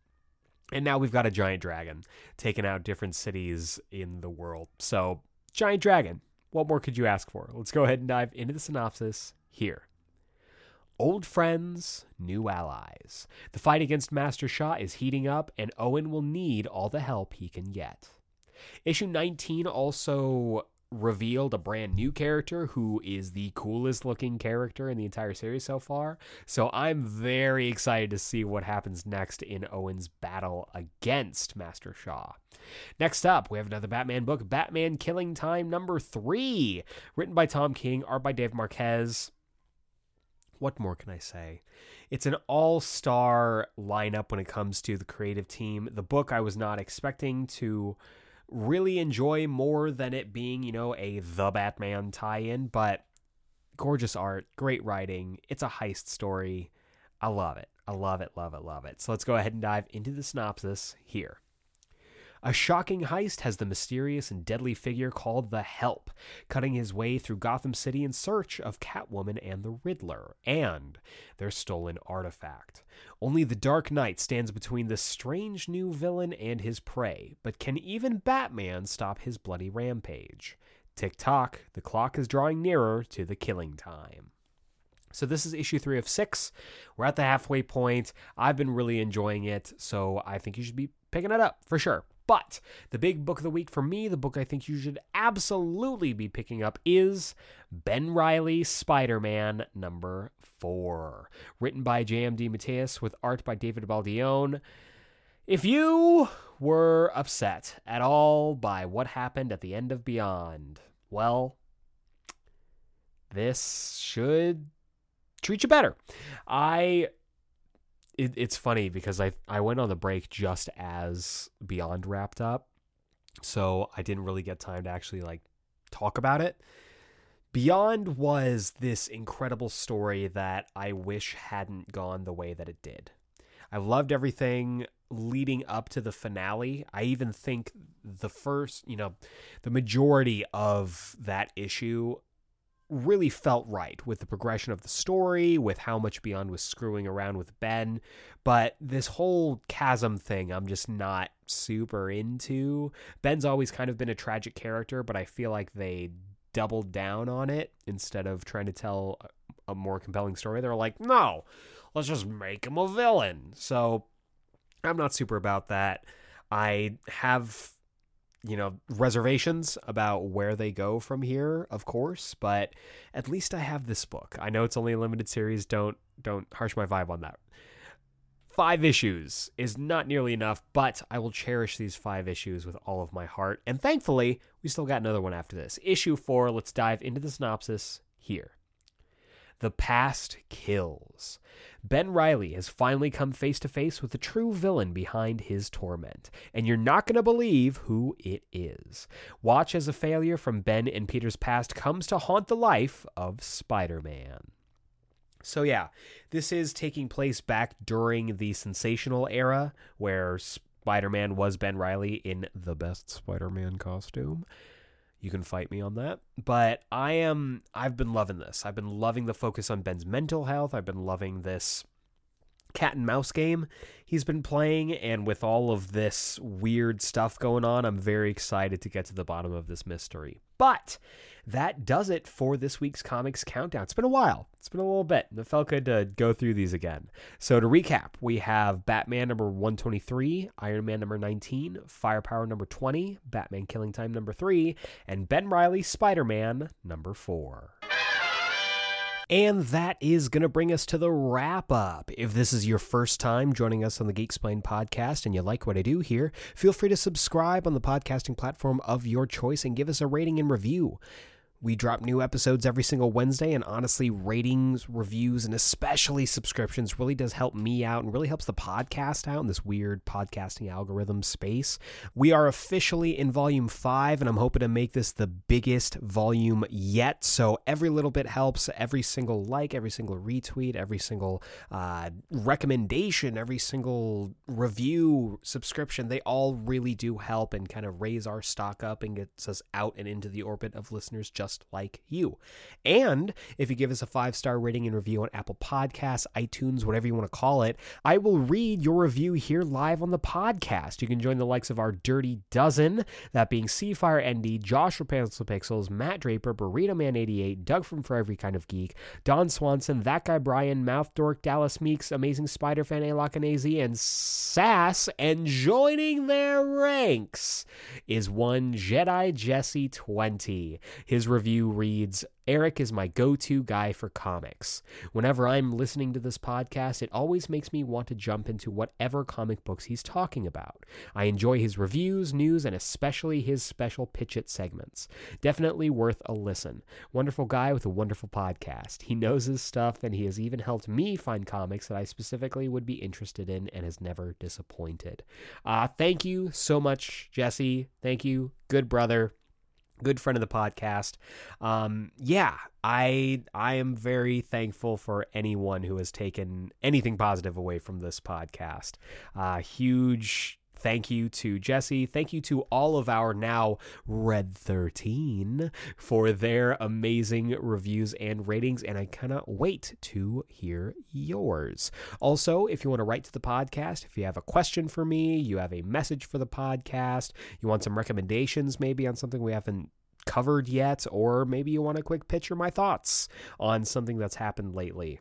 Speaker 1: And now we've got a giant dragon taking out different cities in the world. So, giant dragon. What more could you ask for? Let's go ahead and dive into the synopsis here. Old friends, new allies. The fight against Master Sha is heating up, and Owen will need all the help he can get. Issue 19 also revealed a brand new character who is the coolest looking character in the entire series so far. So I'm very excited to see what happens next in Owen's battle against Master Sha. Next up, we have another Batman book, Batman Killing Time number three, written by Tom King, art by Dave Marquez what more can I say? It's an all star lineup when it comes to the creative team. The book I was not expecting to really enjoy more than it being, you know, a The Batman tie in, but gorgeous art, great writing. It's a heist story. I love it. I love it, love it, love it. So let's go ahead and dive into the synopsis here. A shocking heist has the mysterious and deadly figure called the Help, cutting his way through Gotham City in search of Catwoman and the Riddler, and their stolen artifact. Only the Dark Knight stands between the strange new villain and his prey, but can even Batman stop his bloody rampage? Tick tock, the clock is drawing nearer to the killing time. So this is issue three of six. We're at the halfway point. I've been really enjoying it, so I think you should be picking it up for sure. But the big book of the week for me, the book I think you should absolutely be picking up is Ben Reilly Spider Man number four, written by J.M. DeMatteis with art by David Baldeón. If you were upset at all by what happened at the end of Beyond, well, this should treat you better. I it, it's funny because I I went on the break just as Beyond wrapped up, so I didn't really get time to actually like talk about it. Beyond was this incredible story that I wish hadn't gone the way that it did. I loved everything leading up to the finale. I even think the first, you know, the majority of that issue really felt right with the progression of the story, with how much Beyond was screwing around with Ben. But this whole chasm thing, I'm just not super into. Ben's always kind of been a tragic character, but I feel like they doubled down on it instead of trying to tell a more compelling story. They're like, no, let's just make him a villain. So I'm not super about that. I have you know, reservations about where they go from here, of course, but at least I have this book. I know it's only a limited series. Don't don't harsh my vibe on that. Five issues is not nearly enough, but I will cherish these five issues with all of my heart. And thankfully, we still got another one after this. Issue four, let's dive into the synopsis here. The past kills. Ben Reilly has finally come face to face with the true villain behind his torment, and you're not going to believe who it is. Watch as a failure from Ben and Peter's past comes to haunt the life of Spider Man. So, yeah, this is taking place back during the sensational era where Spider Man was Ben Reilly in the best Spider Man costume you can fight me on that. But I am I've been loving this. I've been loving the focus on Ben's mental health. I've been loving this cat and mouse game he's been playing. And with all of this weird stuff going on, I'm very excited to get to the bottom of this mystery. But that does it for this week's comics countdown. It's been a while. It's been a little bit. It felt good to go through these again. So to recap, we have Batman number 123, Iron Man number 19, Firepower number 20, Batman Killing Time number 3, and Ben Reilly Spider Man number 4. And that is going to bring us to the wrap up. If this is your first time joining us on the Geeksplained podcast and you like what I do here, feel free to subscribe on the podcasting platform of your choice and give us a rating and review. We drop new episodes every single Wednesday, and honestly, ratings, reviews, and especially subscriptions really does help me out and really helps the podcast out in this weird podcasting algorithm space. We are officially in volume five, and I'm hoping to make this the biggest volume yet. So every little bit helps. Every single like, every single retweet, every single uh, recommendation, every single review, subscription, they all really do help and kind of raise our stock up and gets us out and into the orbit of listeners just just like you. And if you give us a five star rating and review on Apple Podcasts, iTunes, whatever you want to call it, I will read your review here live on the podcast. You can join the likes of our Dirty Dozen, that being Seafire ND, Josh Rapunzel Pixels, Matt Draper, Burrito Man 88, Doug from For Every Kind of Geek, Don Swanson, That Guy Brian, Mouth Dork, Dallas Meeks, Amazing Spider Fan Alakanazi, and Sass. And joining their ranks is one Jedi Jesse 20. His review reads Eric is my go to guy for comics. Whenever I'm listening to this podcast, it always makes me want to jump into whatever comic books he's talking about. I enjoy his reviews, news, and especially his special pitch it segments. Definitely worth a listen. Wonderful guy with a wonderful podcast. He knows his stuff, and he has even helped me find comics that I specifically would be interested in and has never disappointed. Uh, thank you so much, Jesse. Thank you. Good brother good friend of the podcast. Um, yeah, I I am very thankful for anyone who has taken anything positive away from this podcast. Uh, huge Thank you to Jesse. Thank you to all of our now Red 13 for their amazing reviews and ratings. And I cannot wait to hear yours. Also, if you want to write to the podcast, if you have a question for me, you have a message for the podcast, you want some recommendations maybe on something we haven't covered yet, or maybe you want a quick picture of my thoughts on something that's happened lately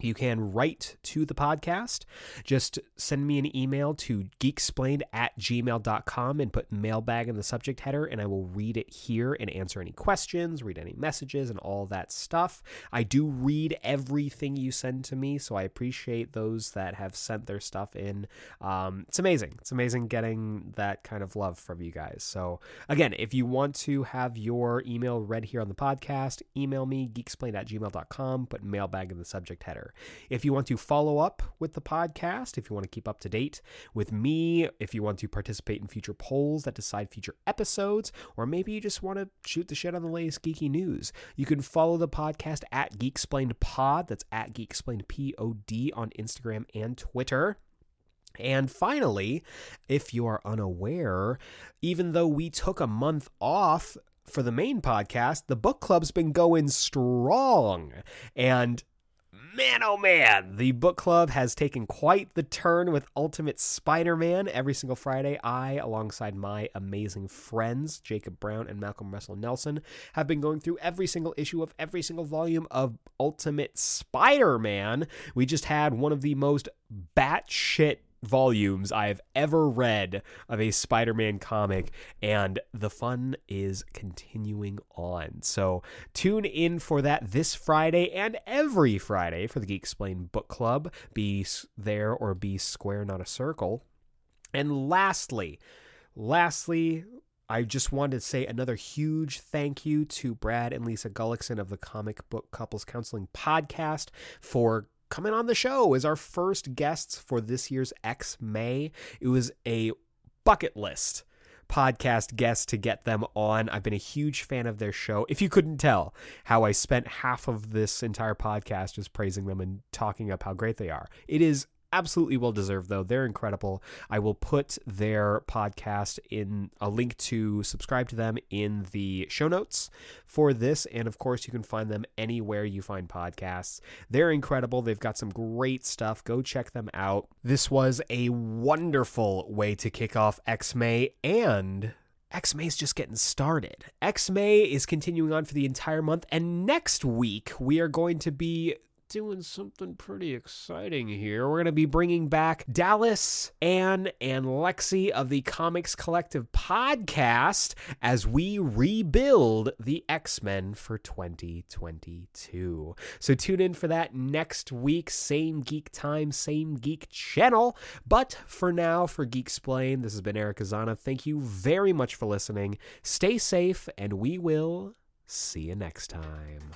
Speaker 1: you can write to the podcast. Just send me an email to geeksplained at gmail.com and put mailbag in the subject header, and I will read it here and answer any questions, read any messages, and all that stuff. I do read everything you send to me, so I appreciate those that have sent their stuff in. Um, it's amazing. It's amazing getting that kind of love from you guys. So, again, if you want to have your email read here on the podcast, email me geeksplained at gmail.com, put mailbag in the subject header. If you want to follow up with the podcast, if you want to keep up to date with me, if you want to participate in future polls that decide future episodes, or maybe you just want to shoot the shit on the latest geeky news, you can follow the podcast at Geeksplained Pod. That's at Geeksplained Pod on Instagram and Twitter. And finally, if you are unaware, even though we took a month off for the main podcast, the book club's been going strong. And man, oh man, the book club has taken quite the turn with Ultimate Spider Man. Every single Friday, I, alongside my amazing friends, Jacob Brown and Malcolm Russell Nelson, have been going through every single issue of every single volume of Ultimate Spider Man. We just had one of the most batshit volumes I have ever read of a Spider Man comic, and the fun is continuing on. So tune in for that this Friday and every Friday for the Geeksplained Book Club. Be there or be square, not a circle. And lastly, lastly, I just wanted to say another huge thank you to Brad and Lisa Gullickson of the Comic Book Couples Counseling Podcast for coming on the show as our first guests for this year's X May. It was a bucket list podcast guest to get them on. I've been a huge fan of their show. If you couldn't tell how I spent half of this entire podcast just praising them and talking up how great they are, it is absolutely well deserved though. They're incredible. I will put their podcast in a link to subscribe to them in the show notes for this. And of course you can find them anywhere you find podcasts. They're incredible. They've got some great stuff. Go check them out. This was a wonderful way to kick off x-may and X May is just getting started. X May is continuing on for the entire month, and next week we are going to be doing something pretty exciting here. We're going to be bringing back Dallas, Anne, and Lexi of the Comics Collective podcast as we rebuild the X Men for 2022. So tune in for that next week. Same geek time, same geek channel. But for now, for Geeksplained, this has been Eric Azana. Thank you very much for listening. Stay safe, and we will see you next time.